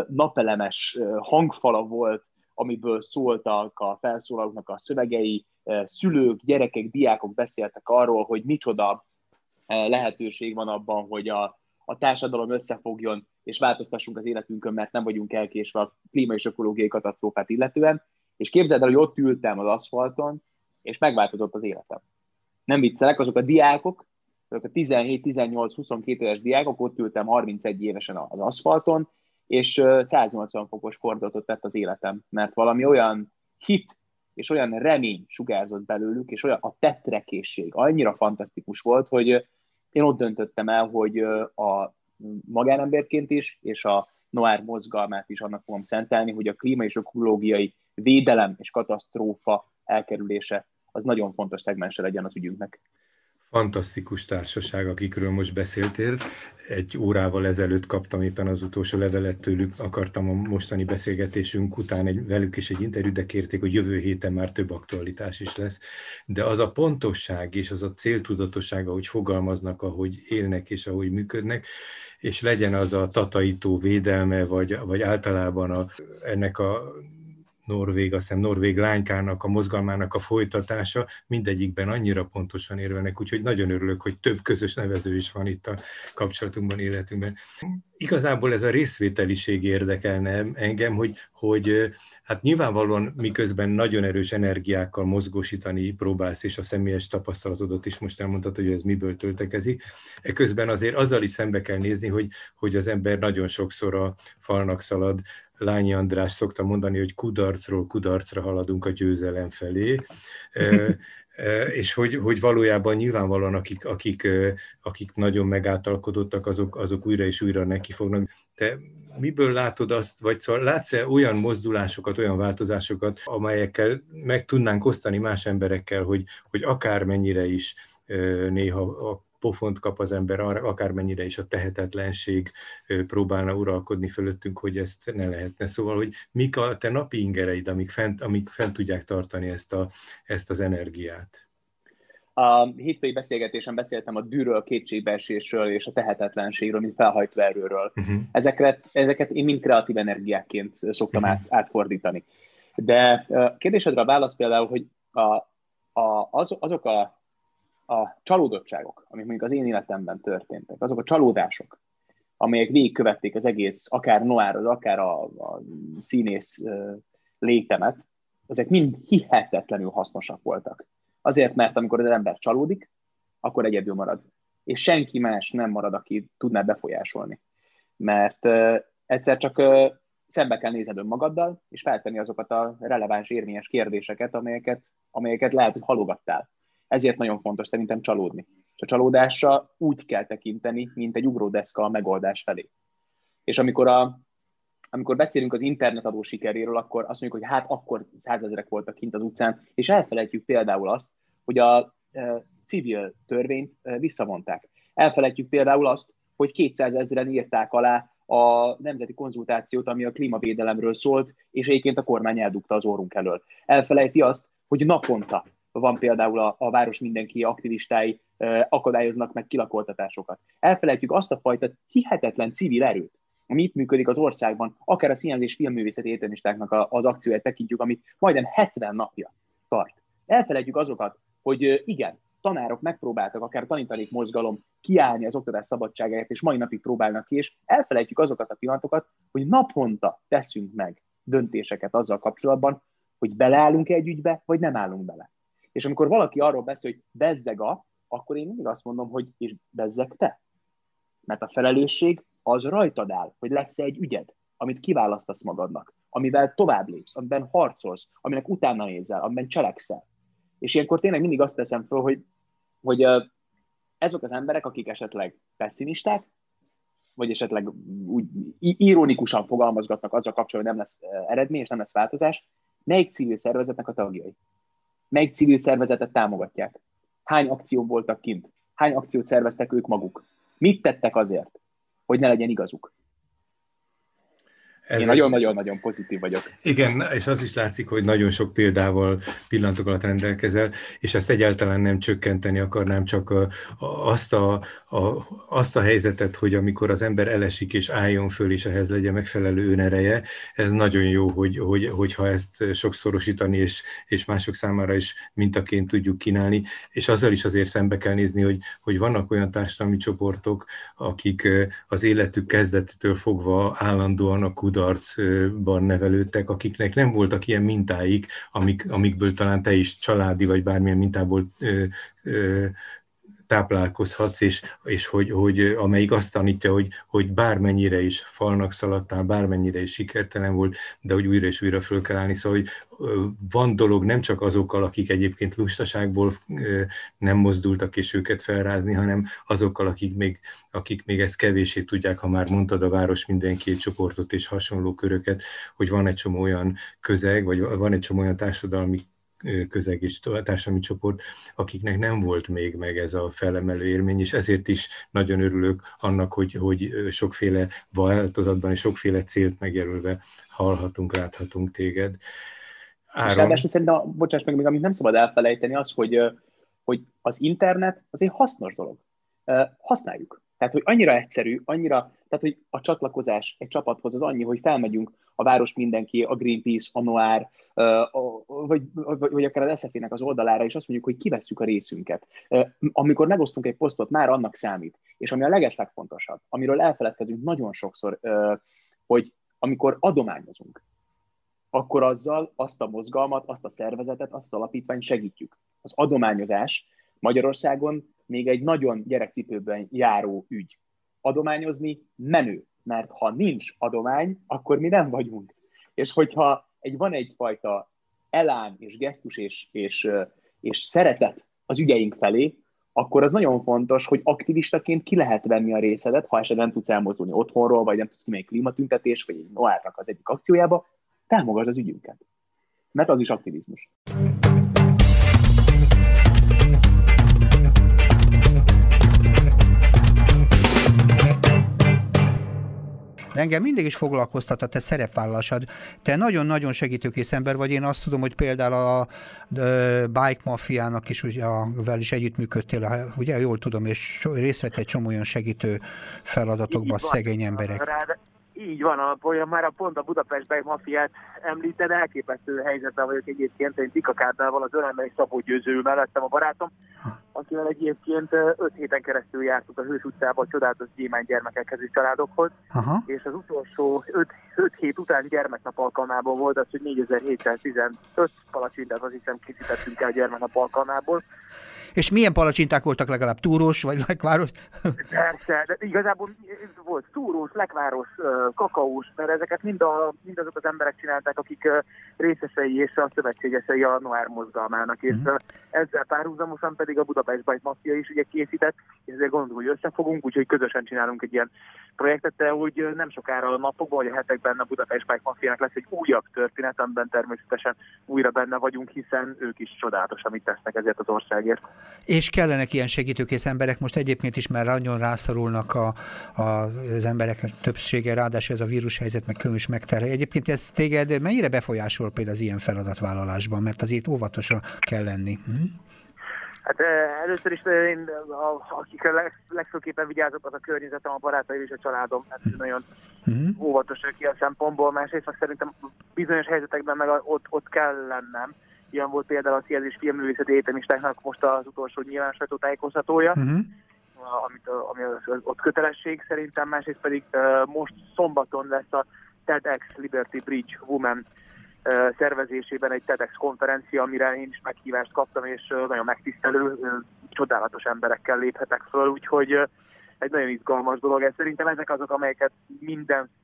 napelemes hangfala volt, amiből szóltak a felszólalóknak a szövegei, szülők, gyerekek, diákok beszéltek arról, hogy micsoda lehetőség van abban, hogy a, a társadalom összefogjon, és változtassunk az életünkön, mert nem vagyunk elkésve a klíma és ökológiai katasztrófát illetően. És képzeld el, hogy ott ültem az aszfalton, és megváltozott az életem. Nem viccelek, azok a diákok, azok a 17, 18, 22 éves diákok, ott ültem 31 évesen az aszfalton, és 180 fokos fordulatot tett az életem, mert valami olyan hit és olyan remény sugárzott belőlük, és olyan a tetrekészség. Annyira fantasztikus volt, hogy én ott döntöttem el, hogy a magánemberként is, és a Noir mozgalmát is annak fogom szentelni, hogy a klíma és ökológiai védelem és katasztrófa elkerülése az nagyon fontos szegmense legyen az ügyünknek fantasztikus társaság, akikről most beszéltél. Egy órával ezelőtt kaptam éppen az utolsó levelet tőlük, akartam a mostani beszélgetésünk után egy, velük is egy interjút, de kérték, hogy jövő héten már több aktualitás is lesz. De az a pontosság és az a céltudatosság, ahogy fogalmaznak, ahogy élnek és ahogy működnek, és legyen az a tataító védelme, vagy, vagy általában a, ennek a norvég, azt hiszem norvég lánykának a mozgalmának a folytatása, mindegyikben annyira pontosan érvelnek, úgyhogy nagyon örülök, hogy több közös nevező is van itt a kapcsolatunkban, életünkben. Igazából ez a részvételiség érdekelne engem, hogy, hogy hát nyilvánvalóan miközben nagyon erős energiákkal mozgósítani próbálsz, és a személyes tapasztalatodat is most elmondtad, hogy ez miből töltekezik. Eközben azért azzal is szembe kell nézni, hogy, hogy az ember nagyon sokszor a falnak szalad, Lányi András szokta mondani, hogy kudarcról kudarcra haladunk a győzelem felé, és hogy, hogy valójában nyilvánvalóan akik, akik, akik nagyon megáltalkodottak, azok, azok újra és újra neki fognak. Te miből látod azt, vagy szóval látsz-e olyan mozdulásokat, olyan változásokat, amelyekkel meg tudnánk osztani más emberekkel, hogy, hogy akármennyire is néha a pofont kap az ember, akármennyire is a tehetetlenség próbálna uralkodni fölöttünk, hogy ezt ne lehetne. Szóval, hogy mik a te napi ingereid, amik fent, amik fent tudják tartani ezt, a, ezt az energiát? A hétfői beszélgetésen beszéltem a dűről, kétségbeesésről és a tehetetlenségről, mint felhajtó erőről. Uh-huh. Ezeket, ezeket én mind kreatív energiákként szoktam uh-huh. át, átfordítani. De kérdésedre a válasz például, hogy a, a, az, azok a a csalódottságok, amik mondjuk az én életemben történtek, azok a csalódások, amelyek végigkövették az egész, akár Noárod, akár a, a színész létemet, ezek mind hihetetlenül hasznosak voltak. Azért, mert amikor az ember csalódik, akkor egyedül marad. És senki más nem marad, aki tudná befolyásolni. Mert uh, egyszer csak uh, szembe kell nézned önmagaddal, és feltenni azokat a releváns, érvényes kérdéseket, amelyeket, amelyeket lehet, hogy halogattál. Ezért nagyon fontos szerintem csalódni. És a csalódásra úgy kell tekinteni, mint egy ugródeszka a megoldás felé. És amikor, a, amikor beszélünk az internetadó sikeréről, akkor azt mondjuk, hogy hát akkor százezerek voltak kint az utcán, és elfelejtjük például azt, hogy a e, civil törvényt e, visszavonták. Elfelejtjük például azt, hogy 200 ezeren írták alá a nemzeti konzultációt, ami a klímavédelemről szólt, és egyébként a kormány eldugta az orrunk elől. Elfelejti azt, hogy naponta van például a, a város mindenki aktivistái akadályoznak meg kilakoltatásokat. Elfelejtjük azt a fajta hihetetlen civil erőt, ami itt működik az országban, akár a színház és filmművészeti egyetemistáknak az akcióját tekintjük, amit majdnem 70 napja tart. Elfelejtjük azokat, hogy igen, tanárok megpróbáltak, akár tanítanék mozgalom kiállni az oktatás szabadságáért, és mai napig próbálnak ki, és elfelejtjük azokat a pillanatokat, hogy naponta teszünk meg döntéseket azzal kapcsolatban, hogy beleállunk egy ügybe, vagy nem állunk bele. És amikor valaki arról beszél, hogy bezzeg a, akkor én mindig azt mondom, hogy és bezzeg te. Mert a felelősség az rajtad áll, hogy lesz egy ügyed, amit kiválasztasz magadnak, amivel tovább lépsz, amiben harcolsz, aminek utána nézel, amiben cselekszel. És ilyenkor tényleg mindig azt teszem föl, hogy, hogy ezek az emberek, akik esetleg pessimisták, vagy esetleg úgy ironikusan fogalmazgatnak azzal kapcsolatban, hogy nem lesz eredmény és nem lesz változás, melyik civil szervezetnek a tagjai? Melyik civil szervezetet támogatják, hány akció voltak kint, hány akciót szerveztek ők maguk, mit tettek azért, hogy ne legyen igazuk. Ez Én nagyon-nagyon-nagyon pozitív vagyok. Igen, és az is látszik, hogy nagyon sok példával pillantok alatt rendelkezel, és ezt egyáltalán nem csökkenteni akarnám, csak azt a, a, azt a helyzetet, hogy amikor az ember elesik és álljon föl, és ehhez legyen megfelelő önereje, ez nagyon jó, hogy, hogy, hogyha ezt sokszorosítani, és, és mások számára is mintaként tudjuk kínálni, és azzal is azért szembe kell nézni, hogy, hogy vannak olyan társadalmi csoportok, akik az életük kezdetetől fogva állandóan a kudarc kudarcban nevelődtek, akiknek nem voltak ilyen mintáik, amik, amikből talán te is családi vagy bármilyen mintából ö, ö, táplálkozhatsz, és, és hogy, hogy, amelyik azt tanítja, hogy, hogy bármennyire is falnak szaladtál, bármennyire is sikertelen volt, de hogy újra és újra föl kell állni. Szóval, hogy van dolog nem csak azokkal, akik egyébként lustaságból nem mozdultak, és őket felrázni, hanem azokkal, akik még, akik még ezt kevésé tudják, ha már mondtad a város mindenki csoportot és hasonló köröket, hogy van egy csomó olyan közeg, vagy van egy csomó olyan társadalmi közeg és társadalmi csoport, akiknek nem volt még meg ez a felemelő élmény, és ezért is nagyon örülök annak, hogy, hogy sokféle változatban és sokféle célt megjelölve hallhatunk, láthatunk téged. Áron. És ráadásul szerintem, bocsáss meg, még amit nem szabad elfelejteni, az, hogy, hogy az internet az egy hasznos dolog. Használjuk. Tehát, hogy annyira egyszerű, annyira, tehát, hogy a csatlakozás egy csapathoz az annyi, hogy felmegyünk a város mindenki, a Greenpeace, a Noir, vagy, vagy akár az SZF-nek az oldalára, és azt mondjuk, hogy kivesszük a részünket. Amikor megosztunk egy posztot, már annak számít. És ami a legeslegfontosabb, amiről elfeledkezünk nagyon sokszor, hogy amikor adományozunk, akkor azzal azt a mozgalmat, azt a szervezetet, azt az alapítványt segítjük. Az adományozás Magyarországon még egy nagyon gyerekcipőben járó ügy. Adományozni menő, mert ha nincs adomány, akkor mi nem vagyunk. És hogyha egy, van egyfajta elán és gesztus és, és, és szeretet az ügyeink felé, akkor az nagyon fontos, hogy aktivistaként ki lehet venni a részedet, ha esetleg nem tudsz elmozdulni otthonról, vagy nem tudsz kimenni klímatüntetés, vagy egy Noárnak az egyik akciójába, támogasd az ügyünket. Mert az is aktivizmus. De engem mindig is foglalkoztat a te szerepvállalásod. Te nagyon-nagyon segítőkész ember vagy. Én azt tudom, hogy például a Bike Mafiának is, ugye, vel is együttműködtél, ugye jól tudom, és részt vett egy csomó olyan segítő feladatokban szegény emberek. Rád, így van, a, olyan már a pont a Budapestben mafiát említed, elképesztő helyzetben vagyok egyébként, én Tika Kárnával, az és Szabó Győző mellettem a barátom, akivel egyébként öt héten keresztül jártunk a Hős utcába a csodálatos gyémány gyermekekhez és családokhoz, Aha. és az utolsó öt, öt hét után gyermeknap alkalmából volt az, hogy 4715 palacsintát azt hiszem készítettünk el gyermeknap alkalmából, és milyen palacsinták voltak legalább? Túrós vagy lekváros? Persze, de igazából volt túrós, lekváros, kakaós, mert ezeket mind, a, mind azok az emberek csinálták, akik részesei és a szövetségesei a Noár mozgalmának, és uh-huh. ezzel párhuzamosan pedig a Budapest Bajt Mafia is ugye készített, és ezért gondolom, hogy összefogunk, úgyhogy közösen csinálunk egy ilyen projektet, de úgy nem sokára a napokban vagy a hetekben a Budapest Bike Mafiának lesz egy újabb történet, amiben természetesen újra benne vagyunk, hiszen ők is csodálatos, amit tesznek ezért az országért. És kellenek ilyen segítőkész emberek, most egyébként is már nagyon rászorulnak a, a, az emberek többsége, ráadásul ez a vírushelyzet meg különös megterhe. Egyébként ez téged mennyire befolyásol például az ilyen feladatvállalásban, mert azért óvatosra kell lenni. Hm? Hát először is én, akik leg, legfőképpen vigyázok, az a környezetem, a barátaim és a családom. Hát hm. nagyon uh-huh. óvatosak ilyen szempontból. Másrészt meg szerintem bizonyos helyzetekben meg ott, ott kell lennem. Ilyen volt például a Szia és Filmművészeti Egyetemistáknak most az utolsó nyilvános sajtótájékoztatója, uh-huh. amit, ami az, ott kötelesség szerintem, másrészt pedig uh, most szombaton lesz a TEDx Liberty Bridge Women uh, szervezésében egy TEDx konferencia, amire én is meghívást kaptam, és uh, nagyon megtisztelő, uh, csodálatos emberekkel léphetek föl, úgyhogy egy nagyon izgalmas dolog. Ez szerintem ezek azok, amelyeket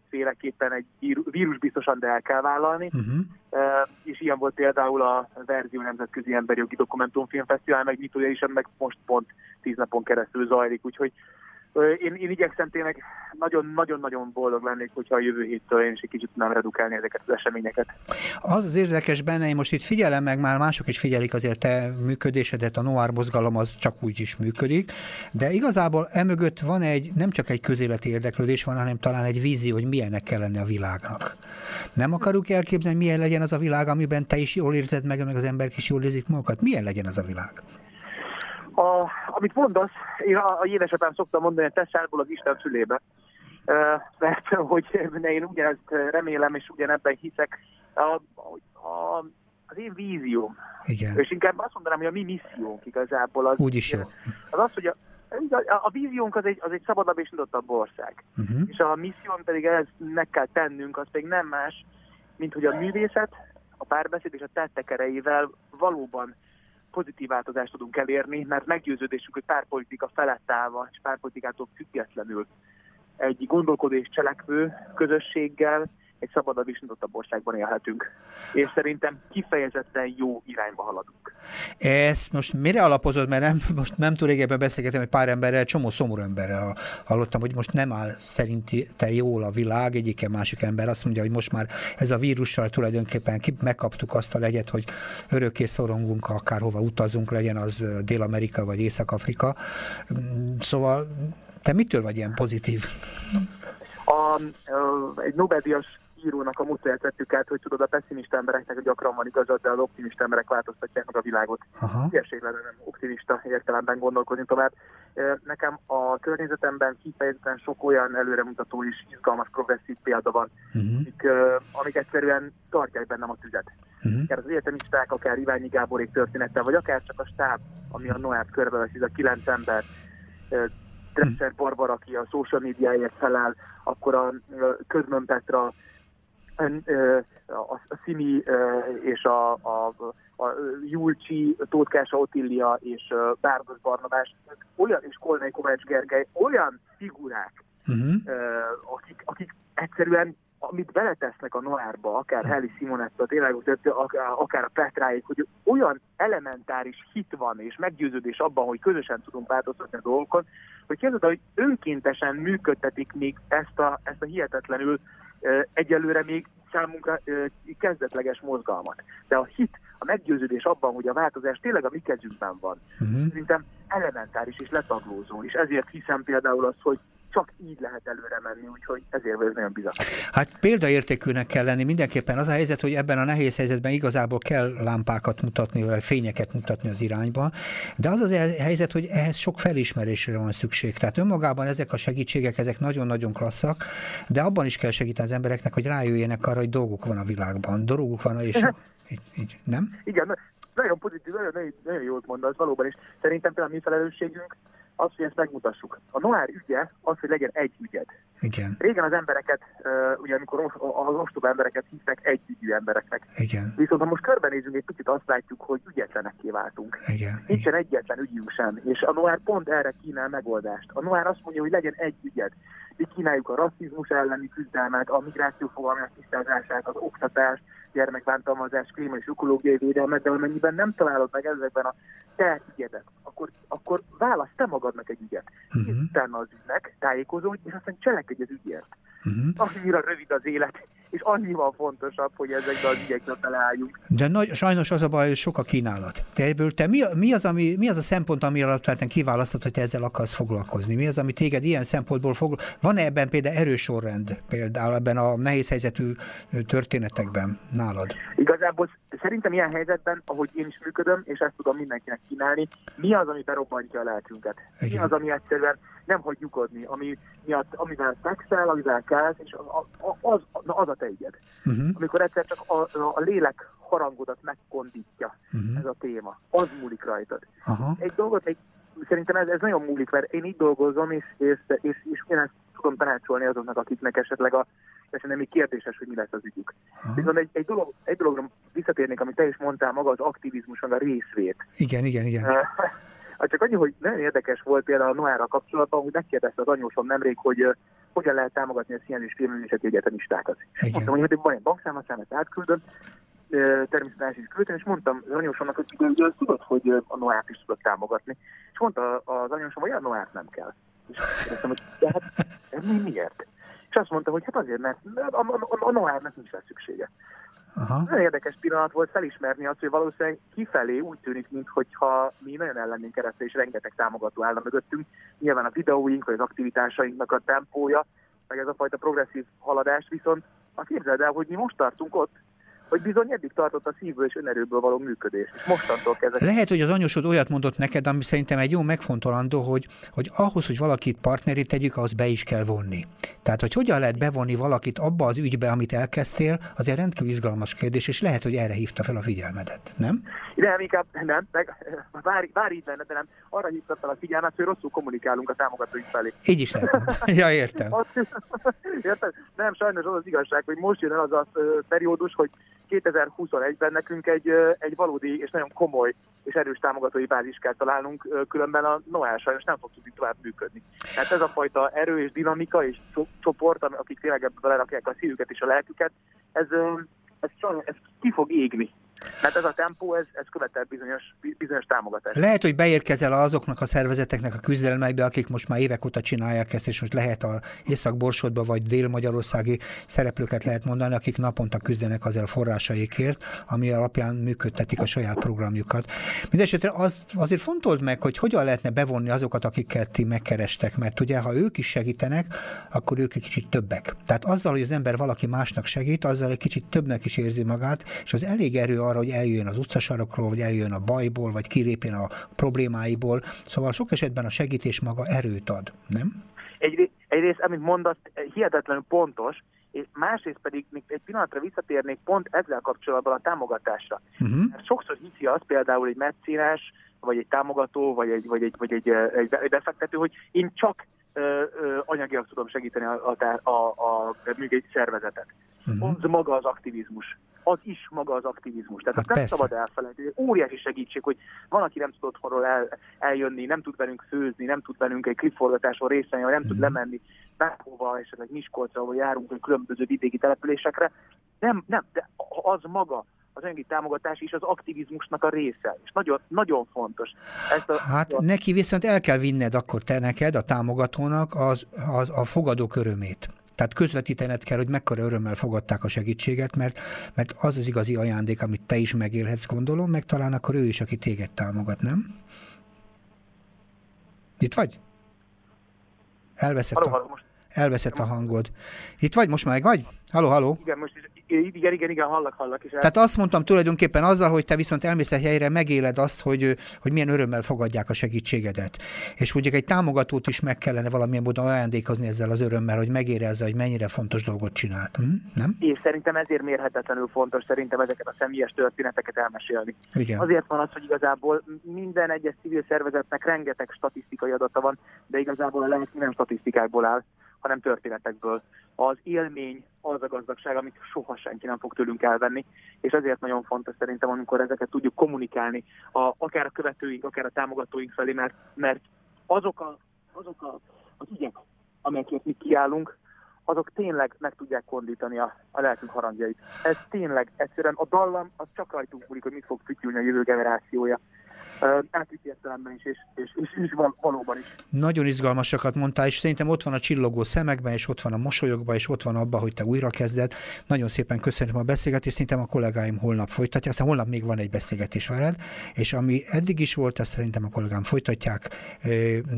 mindenféleképpen egy vírus biztosan, de el kell vállalni. Uh-huh. Uh, és ilyen volt például a Verzió Nemzetközi Emberi Jogi Dokumentumfilmfesztivál megnyitója is, meg most pont tíz napon keresztül zajlik, úgyhogy én, én igyekszem tényleg nagyon-nagyon-nagyon boldog lennék, hogyha a jövő héttől én is egy kicsit nem redukálni ezeket az eseményeket. Az az érdekes benne, én most itt figyelem meg, már mások is figyelik azért te működésedet, a Noir mozgalom az csak úgy is működik, de igazából emögött van egy, nem csak egy közéleti érdeklődés van, hanem talán egy vízió, hogy milyennek kell lenni a világnak. Nem akarjuk elképzelni, milyen legyen az a világ, amiben te is jól érzed meg, meg az emberek is jól érzik magukat. Milyen legyen az a világ? A, amit mondasz, én a, a édesapám szoktam mondani, hogy te az Isten fülébe. Uh, mert hogy én ugyanezt remélem, és ugyanebben hiszek. A, a, az én vízióm, Igen. és inkább azt mondanám, hogy a mi missziónk igazából az, Úgy is jó. az az, hogy a, a, a víziónk az egy, az egy szabadabb és nyitottabb ország. Uh-huh. És a missziónk pedig ez meg kell tennünk, az pedig nem más, mint hogy a művészet, a párbeszéd és a tettek erejével valóban pozitív változást tudunk elérni, mert meggyőződésünk, hogy párpolitika felett állva és párpolitikától függetlenül egy gondolkodó cselekvő közösséggel egy szabadabb és nyitottabb országban élhetünk. És szerintem kifejezetten jó irányba haladunk. Ezt most mire alapozod, mert nem, most nem túl régebben beszélgetem egy pár emberrel, csomó szomorú emberrel hallottam, hogy most nem áll te jól a világ, egyike másik ember azt mondja, hogy most már ez a vírussal tulajdonképpen megkaptuk azt a legyet, hogy örökké szorongunk, akárhova utazunk, legyen az Dél-Amerika vagy Észak-Afrika. Szóval te mitől vagy ilyen pozitív? A, egy Nobel-díjas írónak a módszerét vettük át, hogy tudod, a pessimista embereknek gyakran van igazad, de az optimista emberek változtatják meg a világot. Ilyeség lenne nem optimista értelemben gondolkodni tovább. Nekem a környezetemben kifejezetten sok olyan előremutató és izgalmas progresszív példa van, uh-huh. amik, amik egyszerűen tartják bennem a tüzet. Uh-huh. Akár az egyetemisták, akár Iványi Gáborék története, vagy akár csak a stáb, ami a Noát körbevesz, ez a kilenc ember, Dresser Barbara, aki a social médiáért felel, akkor a Közmön Petra, a Szimi és a, a, a Julcsi, Tótkása Otillia és Bárdos Barnabás, olyan, és Kolnai Kovács Gergely, olyan figurák, uh-huh. akik, akik egyszerűen amit beletesznek a Noárba, akár Heli Simonetta, tényleg, akár a Petráig, hogy olyan elementáris hit van és meggyőződés abban, hogy közösen tudunk változtatni a dolgokon, hogy képzeld, hogy önkéntesen működtetik még ezt a, ezt a hihetetlenül egyelőre még számunkra kezdetleges mozgalmat. De a hit, a meggyőződés abban, hogy a változás tényleg a mi kezünkben van, uh-huh. szerintem elementáris és letaglózó, és ezért hiszem például azt, hogy csak így lehet előre menni, úgyhogy ezért vagyok nagyon bizakodó. Hát példaértékűnek kell lenni mindenképpen. Az a helyzet, hogy ebben a nehéz helyzetben igazából kell lámpákat mutatni, vagy fényeket mutatni az irányba, de az az helyzet, hogy ehhez sok felismerésre van szükség. Tehát önmagában ezek a segítségek, ezek nagyon-nagyon klasszak, de abban is kell segíteni az embereknek, hogy rájöjjenek arra, hogy dolgok van a világban, dolgok van, és így, így, nem? Igen, nagyon pozitív, nagyon, nagyon, nagyon jót mondasz, valóban is. Szerintem például mi felelősségünk, az, hogy ezt megmutassuk. A Noár ügye az, hogy legyen egy ügyed. Igen. Régen az embereket, ugye amikor az ostoba embereket hívták együgyű embereknek. Igen. Viszont ha most körbenézünk egy picit, azt látjuk, hogy ügyetlenekké váltunk. Igen. Nincsen Igen. egyetlen ügyünk sem. És a Noár pont erre kínál megoldást. A Noár azt mondja, hogy legyen egy ügyed. Mi kínáljuk a rasszizmus elleni küzdelmet, a migráció fogalmának tisztázását, az oktatást, gyermekbántalmazás, klíma és ökológiai védelmet, de amennyiben nem találod meg ezekben a te ügyedet, akkor, akkor válasz te magadnak egy ügyet. Uh-huh. Utána az ügynek tájékozódj, és aztán cselekedj az ügyért. Uh-huh. Annyira rövid az élet, és annyival fontosabb, hogy ezekben az ügyekre találjuk. De nagy, sajnos az a baj, hogy sok a kínálat. Te ebből te mi, mi, az, ami, mi az a szempont, ami alapvetően kiválasztod, hogy te ezzel akarsz foglalkozni? Mi az, ami téged ilyen szempontból fog... Van-e ebben például erős sorrend, például ebben a nehéz helyzetű történetekben nálad? Igazából szerintem ilyen helyzetben, ahogy én is működöm, és ezt tudom mindenkinek kínálni, mi az, ami berobbantja a lelkünket? Igen. Mi az, ami egyszerűen nem hagy nyugodni, ami miatt, amivel szexel, amivel kelsz, és az, na, az a te igyed. Uh-huh. Amikor egyszer csak a, a, a lélek harangodat megkondítja uh-huh. ez a téma. Az múlik rajtad. Uh-huh. Egy dolgot, egy, szerintem ez, ez nagyon múlik, mert én így dolgozom, és, és, és, és ugyanezt tudom tanácsolni azoknak, akiknek esetleg a esetleg még kérdéses, hogy mi lesz az ügyük. Uh-huh. Viszont egy, egy, dolog, egy dologra visszatérnék, amit te is mondtál maga, az aktivizmus, a részvét. Igen, igen, igen. Hát csak annyi, hogy nagyon érdekes volt például a Noára kapcsolatban, hogy megkérdezte az anyósom nemrég, hogy uh, hogyan lehet támogatni a Szienő és Filmművészeti Egyetemistákat. És mondtam, hogy hát van egy bankszámlaszámot átküldöm, természetesen is küldtem, és mondtam az anyósomnak, hogy ugye, tudod, hogy a Noát is tudod támogatni. És mondta az anyósom, hogy a Noát nem kell. És kérdeztem, hogy de hát mi, miért? És azt mondta, hogy hát azért, mert a, a, a Noárnak nincs rá szüksége. Aha. Nagyon érdekes pillanat volt felismerni azt, hogy valószínűleg kifelé úgy tűnik, mintha mi nagyon ellennénk keresztül, és rengeteg támogató állna mögöttünk. Nyilván a videóink, vagy az aktivitásainknak a tempója, meg ez a fajta progresszív haladás, viszont a képzeld el, hogy mi most tartunk ott, hogy bizony eddig tartott a szívből és önerőből való működés, és mostantól kezdve. Lehet, hogy az anyósod olyat mondott neked, ami szerintem egy jó megfontolandó, hogy, hogy ahhoz, hogy valakit partneri tegyük, ahhoz be is kell vonni. Tehát, hogy hogyan lehet bevonni valakit abba az ügybe, amit elkezdtél, az egy rendkívül izgalmas kérdés, és lehet, hogy erre hívta fel a figyelmedet, nem? Nem, inkább nem, meg, bár, bár így lenne, de nem. Arra hívta fel a figyelmet, hogy rosszul kommunikálunk a támogatóink felé. Így is lehet. ja, értem. értem. Nem, sajnos az az igazság, hogy most jön el az a periódus, hogy 2021-ben nekünk egy, egy valódi és nagyon komoly és erős támogatói bázis kell találnunk, különben a Noel sajnos nem fog tudni tovább működni. Tehát ez a fajta erő és dinamika és csoport, akik tényleg ebbe belerakják a szívüket és a lelküket, ez, ez, ez ki fog égni mert ez a tempó, ez, ez követel bizonyos, bizonyos támogatást. Lehet, hogy beérkezel azoknak a szervezeteknek a küzdelmeibe, akik most már évek óta csinálják ezt, és most lehet a Észak-Borsodba vagy dél-magyarországi szereplőket lehet mondani, akik naponta küzdenek azért a forrásaikért, ami alapján működtetik a saját programjukat. Mindenesetre az, azért fontold meg, hogy hogyan lehetne bevonni azokat, akiket ti megkerestek, mert ugye, ha ők is segítenek, akkor ők egy kicsit többek. Tehát azzal, hogy az ember valaki másnak segít, azzal egy kicsit többnek is érzi magát, és az elég erő arra, hogy eljöjjön az utcasarokról, vagy eljöjjön a bajból, vagy kilépjen a problémáiból. Szóval sok esetben a segítés maga erőt ad, nem? Egy, egyrészt, amit mondasz, hihetetlenül pontos, és másrészt pedig még egy pillanatra visszatérnék pont ezzel kapcsolatban a támogatásra. Uh-huh. Mert sokszor hiszi az például egy meccínás, vagy egy támogató, vagy egy, vagy egy, vagy egy, egy, egy befektető, hogy én csak anyagilag tudom segíteni a, a, a, a, egy szervezetet. Uh-huh. Az maga az aktivizmus az is maga az aktivizmus. Tehát hát nem szabad elfelejteni. Óriási segítség, hogy van, aki nem tud otthonról el, eljönni, nem tud velünk főzni, nem tud velünk egy klipforgatáson részt venni, nem tud mhm. lemenni bárhova, esetleg Miskolcra, vagy járunk vagy különböző vidéki településekre. Nem, nem, de az maga, az anyagi támogatás is az aktivizmusnak a része, és nagyon, nagyon fontos. Ezt a, hát a... neki viszont el kell vinned akkor te neked, a támogatónak az, az a fogadók örömét. Tehát közvetítened kell, hogy mekkora örömmel fogadták a segítséget, mert, mert az az igazi ajándék, amit te is megélhetsz, gondolom, meg talán akkor ő is, aki téged támogat, nem? Itt vagy? Elveszett a, elveszett a hangod. Itt vagy, most meg vagy? Halló, halló? Igen, most is igen, igen, igen, hallak, hallak. És Tehát azt mondtam tulajdonképpen azzal, hogy te viszont elmész egy helyre, megéled azt, hogy, hogy milyen örömmel fogadják a segítségedet. És ugye egy támogatót is meg kellene valamilyen módon ajándékozni ezzel az örömmel, hogy megérezze, hogy mennyire fontos dolgot csinált. Hm? Nem? És szerintem ezért mérhetetlenül fontos szerintem ezeket a személyes történeteket elmesélni. Igen. Azért van az, hogy igazából minden egyes civil szervezetnek rengeteg statisztikai adata van, de igazából a lelki nem statisztikákból áll, hanem történetekből. Az élmény az a gazdagság, amit soha senki nem fog tőlünk elvenni, és ezért nagyon fontos szerintem, amikor ezeket tudjuk kommunikálni, a, akár a követőink, akár a támogatóink felé, mert, mert azok a, azok a, az ügyek, amelyekért mi kiállunk, azok tényleg meg tudják kondítani a, a lelkünk harangjait. Ez tényleg egyszerűen a dallam, az csak rajtunk múlik, hogy mit fog fütyülni a jövő generációja átvitt értelemben is, és, és, és, és valóban is. Nagyon izgalmasakat mondtál, és szerintem ott van a csillogó szemekben, és ott van a mosolyogban, és ott van abban, hogy te újra kezded. Nagyon szépen köszönöm a beszélgetést, szerintem a kollégáim holnap folytatják, aztán holnap még van egy beszélgetés veled, és ami eddig is volt, azt szerintem a kollégám folytatják.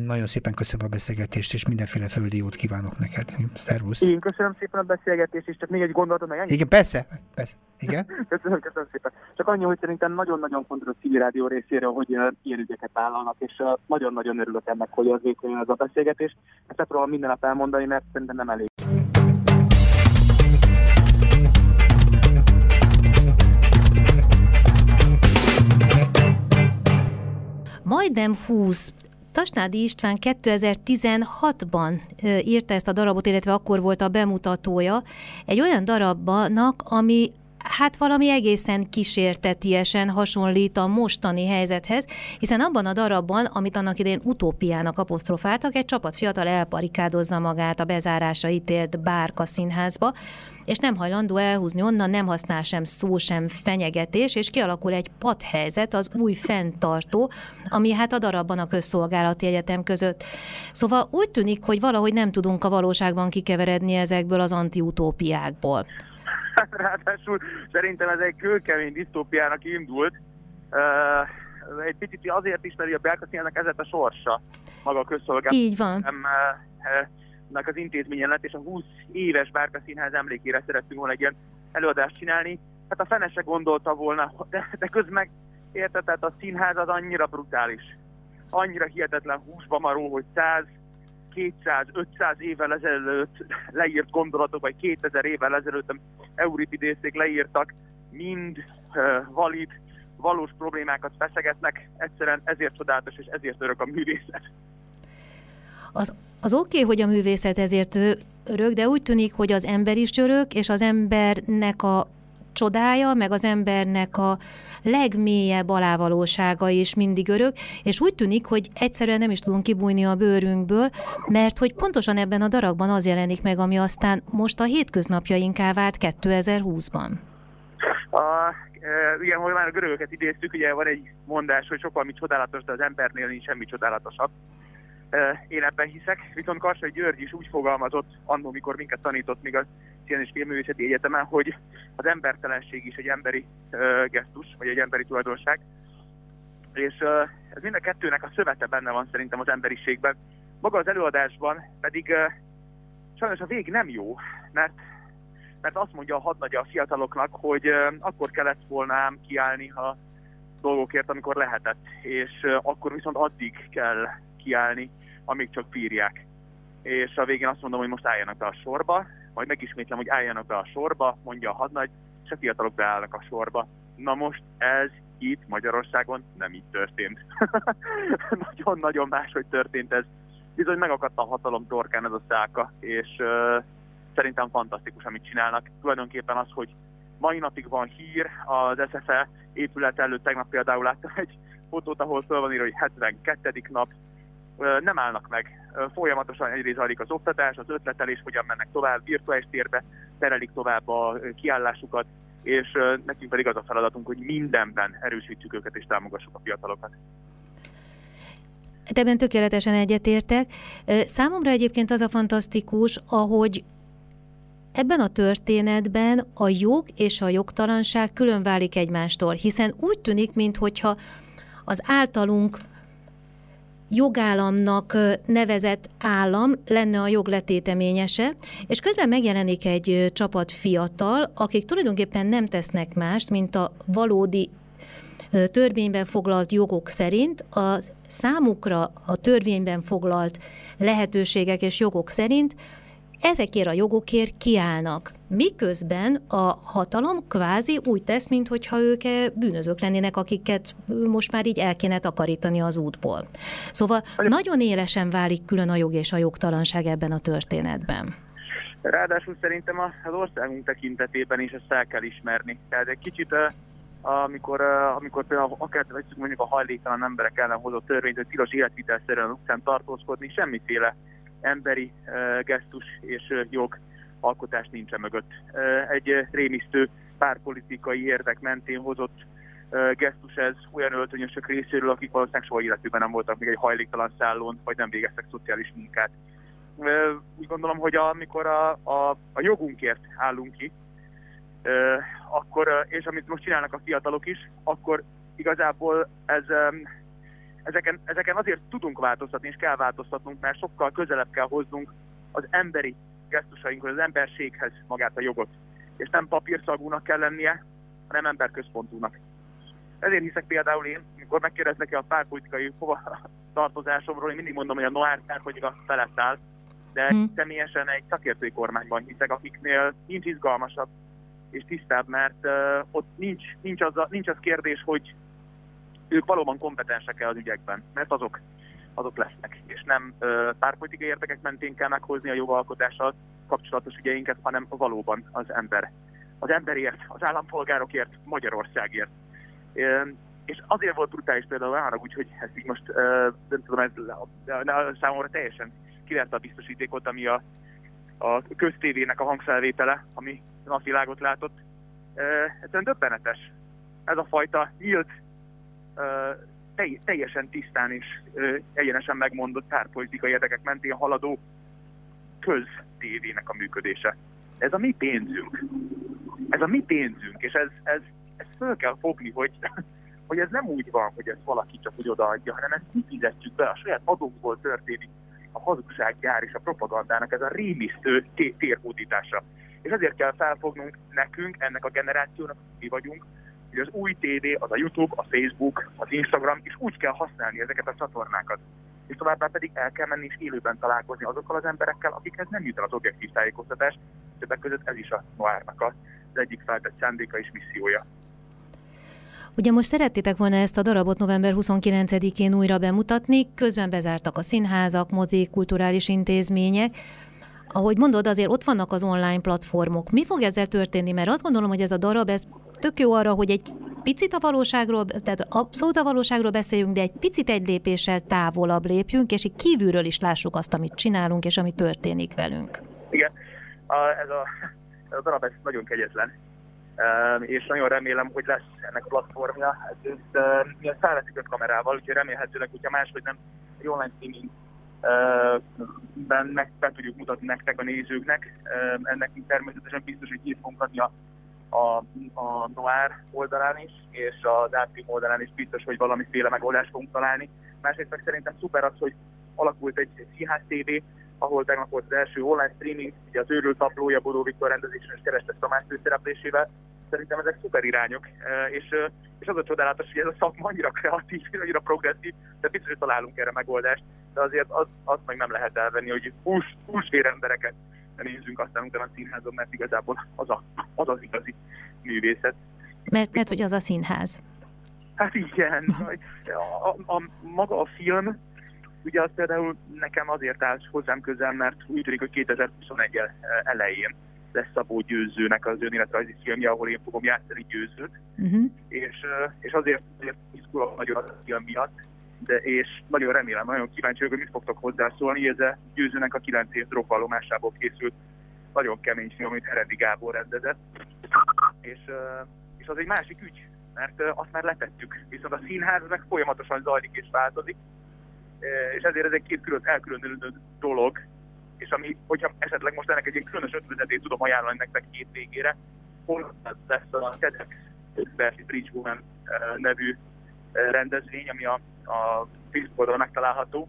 Nagyon szépen köszönöm a beszélgetést, és mindenféle földi jót kívánok neked. Szervusz! Én köszönöm szépen a beszélgetést, és csak még egy gondolatom, meg Igen, persze, persze. Igen? köszönöm, köszönöm szépen. Csak annyi, hogy szerintem nagyon-nagyon fontos a civil rádió részéről, hogy ilyen ügyeket vállalnak, és nagyon-nagyon örülök ennek, hogy az létrejön ez a beszélgetés. Ezt megpróbálom minden nap elmondani, mert szerintem nem elég. Majdnem 20 Tasnádi István 2016-ban írta ezt a darabot, illetve akkor volt a bemutatója egy olyan darabnak, ami hát valami egészen kísértetiesen hasonlít a mostani helyzethez, hiszen abban a darabban, amit annak idején utópiának apostrofáltak, egy csapat fiatal elparikádozza magát a bezárásra ítélt bárka színházba, és nem hajlandó elhúzni onnan, nem használ sem szó, sem fenyegetés, és kialakul egy padhelyzet az új fenntartó, ami hát a darabban a közszolgálati egyetem között. Szóval úgy tűnik, hogy valahogy nem tudunk a valóságban kikeveredni ezekből az antiutópiákból. ráadásul szerintem ez egy kőkemény disztópiának indult. Egy picit azért is, mert a Belkacélnek ez a sorsa, maga a közszolgálat. Így van. Uh, az intézményen lett, és a 20 éves Bárka Színház emlékére szerettünk volna egy ilyen előadást csinálni. Hát a fene se gondolta volna, de, de közben érted, tehát a színház az annyira brutális, annyira hihetetlen húsba maró, hogy 100 200-500 évvel ezelőtt leírt gondolatok, vagy 2000 évvel ezelőtt Euripidészék leírtak, mind valid, valós problémákat feszegetnek, egyszerűen ezért csodálatos, és ezért örök a művészet. Az, az oké, okay, hogy a művészet ezért örök, de úgy tűnik, hogy az ember is örök, és az embernek a csodája, meg az embernek a legmélyebb alávalósága is mindig örök, és úgy tűnik, hogy egyszerűen nem is tudunk kibújni a bőrünkből, mert hogy pontosan ebben a darabban az jelenik meg, ami aztán most a hétköznapjainká vált 2020-ban. A, e, igen, hogy már a görögöket idéztük, ugye van egy mondás, hogy sokkal mi csodálatos, de az embernél nincs semmi csodálatosabb. E, én ebben hiszek, viszont Karsai György is úgy fogalmazott annól, mikor minket tanított még a Szín és Filmművészeti Egyetemen, hogy az embertelenség is egy emberi uh, gesztus, vagy egy emberi tulajdonság. És uh, ez mind a kettőnek a szövete benne van szerintem az emberiségben. Maga az előadásban pedig uh, sajnos a vég nem jó, mert, mert azt mondja a hadnagya a fiataloknak, hogy uh, akkor kellett volna ám kiállni a dolgokért, amikor lehetett, és uh, akkor viszont addig kell kiállni, amíg csak bírják. És a végén azt mondom, hogy most álljanak be a sorba, majd megismétlem, hogy álljanak be a sorba, mondja a hadnagy, és a fiatalok beállnak a sorba. Na most ez itt Magyarországon nem így történt. Nagyon-nagyon máshogy történt ez. Bizony megakadt a hatalom torkán ez a száka, és uh, szerintem fantasztikus, amit csinálnak. Tulajdonképpen az, hogy mai napig van hír, az SFE épület előtt tegnap például láttam egy fotót, ahol föl van írva, hogy 72. nap, nem állnak meg. Folyamatosan egyrészt zajlik az oktatás, az ötletelés, hogyan mennek tovább, virtuális térbe terelik tovább a kiállásukat, és nekünk pedig az a feladatunk, hogy mindenben erősítsük őket és támogassuk a fiatalokat. Ebben tökéletesen egyetértek. Számomra egyébként az a fantasztikus, ahogy Ebben a történetben a jog és a jogtalanság külön válik egymástól, hiszen úgy tűnik, mintha az általunk jogállamnak nevezett állam lenne a jog letéteményese, és közben megjelenik egy csapat fiatal, akik tulajdonképpen nem tesznek mást, mint a valódi törvényben foglalt jogok szerint. A számukra a törvényben foglalt lehetőségek és jogok szerint ezekért a jogokért kiállnak. Miközben a hatalom kvázi úgy tesz, mintha ők bűnözők lennének, akiket most már így el kéne takarítani az útból. Szóval nagyon élesen válik külön a jog és a jogtalanság ebben a történetben. Ráadásul szerintem az országunk tekintetében is ezt el kell ismerni. Tehát egy kicsit amikor, amikor például akár mondjuk a hajléktalan emberek ellen hozott törvényt, hogy tilos életvitelszerűen utcán tartózkodni, semmiféle emberi gesztus és jog alkotás nincsen mögött. Egy rémisztő párpolitikai érdek mentén hozott gesztus ez olyan öltönyösök részéről, akik valószínűleg soha életükben nem voltak még egy hajléktalan szállón, vagy nem végeztek szociális munkát. Úgy gondolom, hogy amikor a, a, a jogunkért állunk ki, akkor, és amit most csinálnak a fiatalok is, akkor igazából ez ezeken, ezeken azért tudunk változtatni, és kell változtatnunk, mert sokkal közelebb kell hoznunk az emberi gesztusainkhoz, az emberséghez magát a jogot. És nem papírszagúnak kell lennie, hanem emberközpontúnak. Ezért hiszek például én, amikor megkérdeznek a párpolitikai hova tartozásomról, én mindig mondom, hogy a Noár hogy a felett áll, de hmm. személyesen egy szakértői kormányban hiszek, akiknél nincs izgalmasabb és tisztább, mert uh, ott nincs, nincs, az a, nincs az kérdés, hogy ők valóban kompetensek-e az ügyekben, mert azok, azok lesznek, és nem ö, párpolitikai érdekek mentén kell meghozni a jogalkotással kapcsolatos ügyeinket, hanem valóban az ember. Az emberért, az állampolgárokért, Magyarországért. Ö, és azért volt brutális például arra, úgyhogy ezt így most ö, nem tudom, ez számomra teljesen kiverte a biztosítékot, ami a, a köztévének a hangfelvétele, ami napvilágot látott. Egyszerűen döbbenetes. Ez a fajta nyílt teljesen tisztán és egyenesen megmondott párpolitikai érdekek mentén haladó köztévének a működése. Ez a mi pénzünk. Ez a mi pénzünk, és ez, ez, ez föl kell fogni, hogy, hogy ez nem úgy van, hogy ezt valaki csak úgy odaadja, hanem ezt mi fizetjük be, a saját adókból történik a hazugsággyár és a propagandának ez a rémisztő térhódítása. És ezért kell felfognunk nekünk, ennek a generációnak, mi vagyunk, hogy az új tévé, az a YouTube, a Facebook, az Instagram, és úgy kell használni ezeket a csatornákat. És továbbá pedig el kell menni és élőben találkozni azokkal az emberekkel, akikhez nem jut el az objektív tájékoztatás, többek között ez is a Noárnak az egyik feltett szándéka és missziója. Ugye most szerettétek volna ezt a darabot november 29-én újra bemutatni, közben bezártak a színházak, mozik, kulturális intézmények. Ahogy mondod, azért ott vannak az online platformok. Mi fog ezzel történni? Mert azt gondolom, hogy ez a darab, ez tök jó arra, hogy egy picit a valóságról, tehát abszolút a valóságról beszéljünk, de egy picit egy lépéssel távolabb lépjünk, és így kívülről is lássuk azt, amit csinálunk, és ami történik velünk. Igen, a, ez, a, ez a darab ez nagyon kegyetlen, uh, és nagyon remélem, hogy lesz ennek platformja. Ez, ez, mi a felveszik kamerával, úgyhogy remélhetőleg, hogyha máshogy nem egy online streaming ben meg be tudjuk mutatni nektek a nézőknek. Ennek természetesen biztos, hogy hírt fogunk adni a, a, a Noir oldalán is, és az Átrim oldalán is biztos, hogy valamiféle megoldást fogunk találni. Másrészt meg szerintem szuper az, hogy alakult egy Színház TV, ahol tegnap volt az első online streaming, ugye az őrült taplója Bodó Viktor rendezésen és Kerestes Tamás főszereplésével. Szerintem ezek szuper irányok, és, és az a csodálatos, hogy ez a szakma annyira kreatív, annyira progresszív, de biztos, hogy találunk erre megoldást de azért az, azt meg nem lehet elvenni, hogy hús, húsvér embereket nézzünk aztán utána a színházon, mert igazából az, a, az az igazi művészet. Mert, mert hogy az a színház. Hát igen. A, a, a, maga a film, ugye az például nekem azért áll hozzám közel, mert úgy tűnik, hogy 2021 elején lesz Szabó Győzőnek az önéletrajzi filmje, ahol én fogom játszani győzőt, uh-huh. és, és azért, azért izgulok nagyon az a film miatt, de és nagyon remélem, nagyon kíváncsi vagyok, hogy mit fogtok hozzászólni, ez a győzőnek a 9 év drogvallomásából készült nagyon kemény film, amit Heredi Gábor rendezett. És, és az egy másik ügy, mert azt már letettük. Viszont a színház meg folyamatosan zajlik és változik, és ezért ez egy két külön elkülönülő dolog, és ami, hogyha esetleg most ennek egy ilyen különös ötvezetét tudom ajánlani nektek két végére, hol lesz a TEDx Bertie Bridge Woman nevű rendezvény, ami a, a Facebook oldalon megtalálható,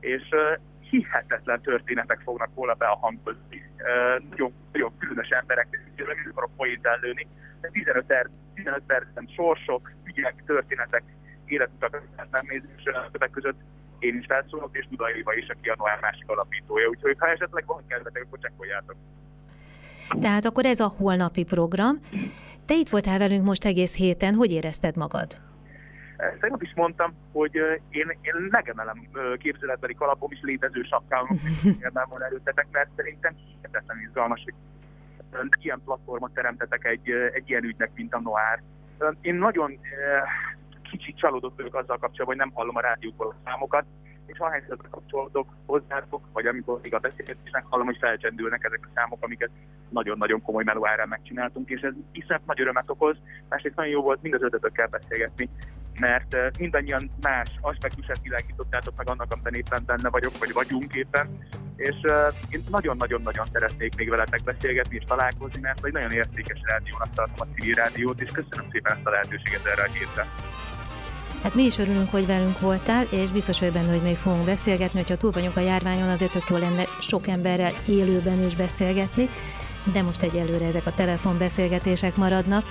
és hihetetlen történetek fognak volna behangozni. Nagyon, nagyon különös emberek, nem akarok poént ellőni, de 15, per, 15 percen sorsok, ügyek, történetek, életutak nem nézni, és többek között én is felszólok, és Dudai Éva is, aki a Noár másik alapítója. Úgyhogy ha esetleg van kedvetek, akkor csekkoljátok. Tehát akkor ez a holnapi program. Te itt voltál velünk most egész héten, hogy érezted magad? Tegnap is mondtam, hogy én, én megemelem képzeletbeli kalapom is létező sapkámon, nem van előttetek, mert szerintem hihetetlen izgalmas, hogy ilyen platformot teremtetek egy, egy ilyen ügynek, mint a Noár. Én nagyon kicsit csalódott vagyok azzal kapcsolatban, hogy nem hallom a rádióból a számokat, és ahányszor kapcsolódok hozzátok, vagy amikor még a beszélgetésnek hallom, hogy felcsendülnek ezek a számok, amiket nagyon-nagyon komoly melóárán megcsináltunk, és ez iszonyat nagy örömet okoz, másrészt nagyon jó volt mind az ötötökkel beszélgetni, mert mindannyian más aspektusát világítottátok meg annak, amiben éppen benne vagyok, vagy vagyunk éppen, és én nagyon-nagyon-nagyon szeretnék még veletek beszélgetni és találkozni, mert egy nagyon értékes rádiónak tartom a civil rádiót, és köszönöm szépen ezt a lehetőséget erre a hétre. Hát mi is örülünk, hogy velünk voltál, és biztos vagy benne, hogy még fogunk beszélgetni, hogyha túl vagyunk a járványon, azért tök jó lenne sok emberrel élőben is beszélgetni, de most egyelőre ezek a telefonbeszélgetések maradnak.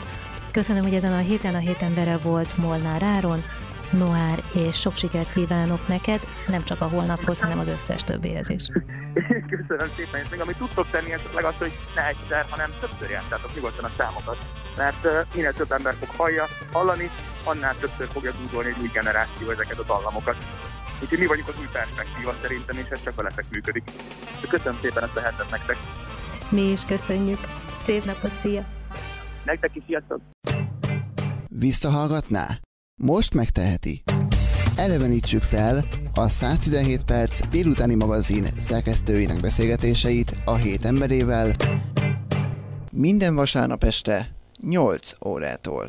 Köszönöm, hogy ezen a héten a hét embere volt Molnár Áron, Noár, és sok sikert kívánok neked, nem csak a holnaphoz, hanem az összes többihez is. Köszönöm szépen, és még amit tudtok tenni, esetleg az, hogy ne egyszer, hanem többször játszátok nyugodtan a számokat, mert uh, minél több ember fog hallja, hallani, annál többször fogja dúdolni egy új generáció ezeket a dallamokat. Úgyhogy mi vagyunk az új perspektíva szerintem, és ez csak veletek működik. Köszönöm szépen ezt a hetet nektek. Mi is köszönjük. Szép napot, szia! Nektek is, sziasztok! Visszahallgatná? Most megteheti. Elevenítsük fel a 117 perc délutáni magazin szerkesztőinek beszélgetéseit a hét emberével minden vasárnap este 8 órától.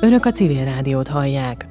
Önök a civil rádiót hallják.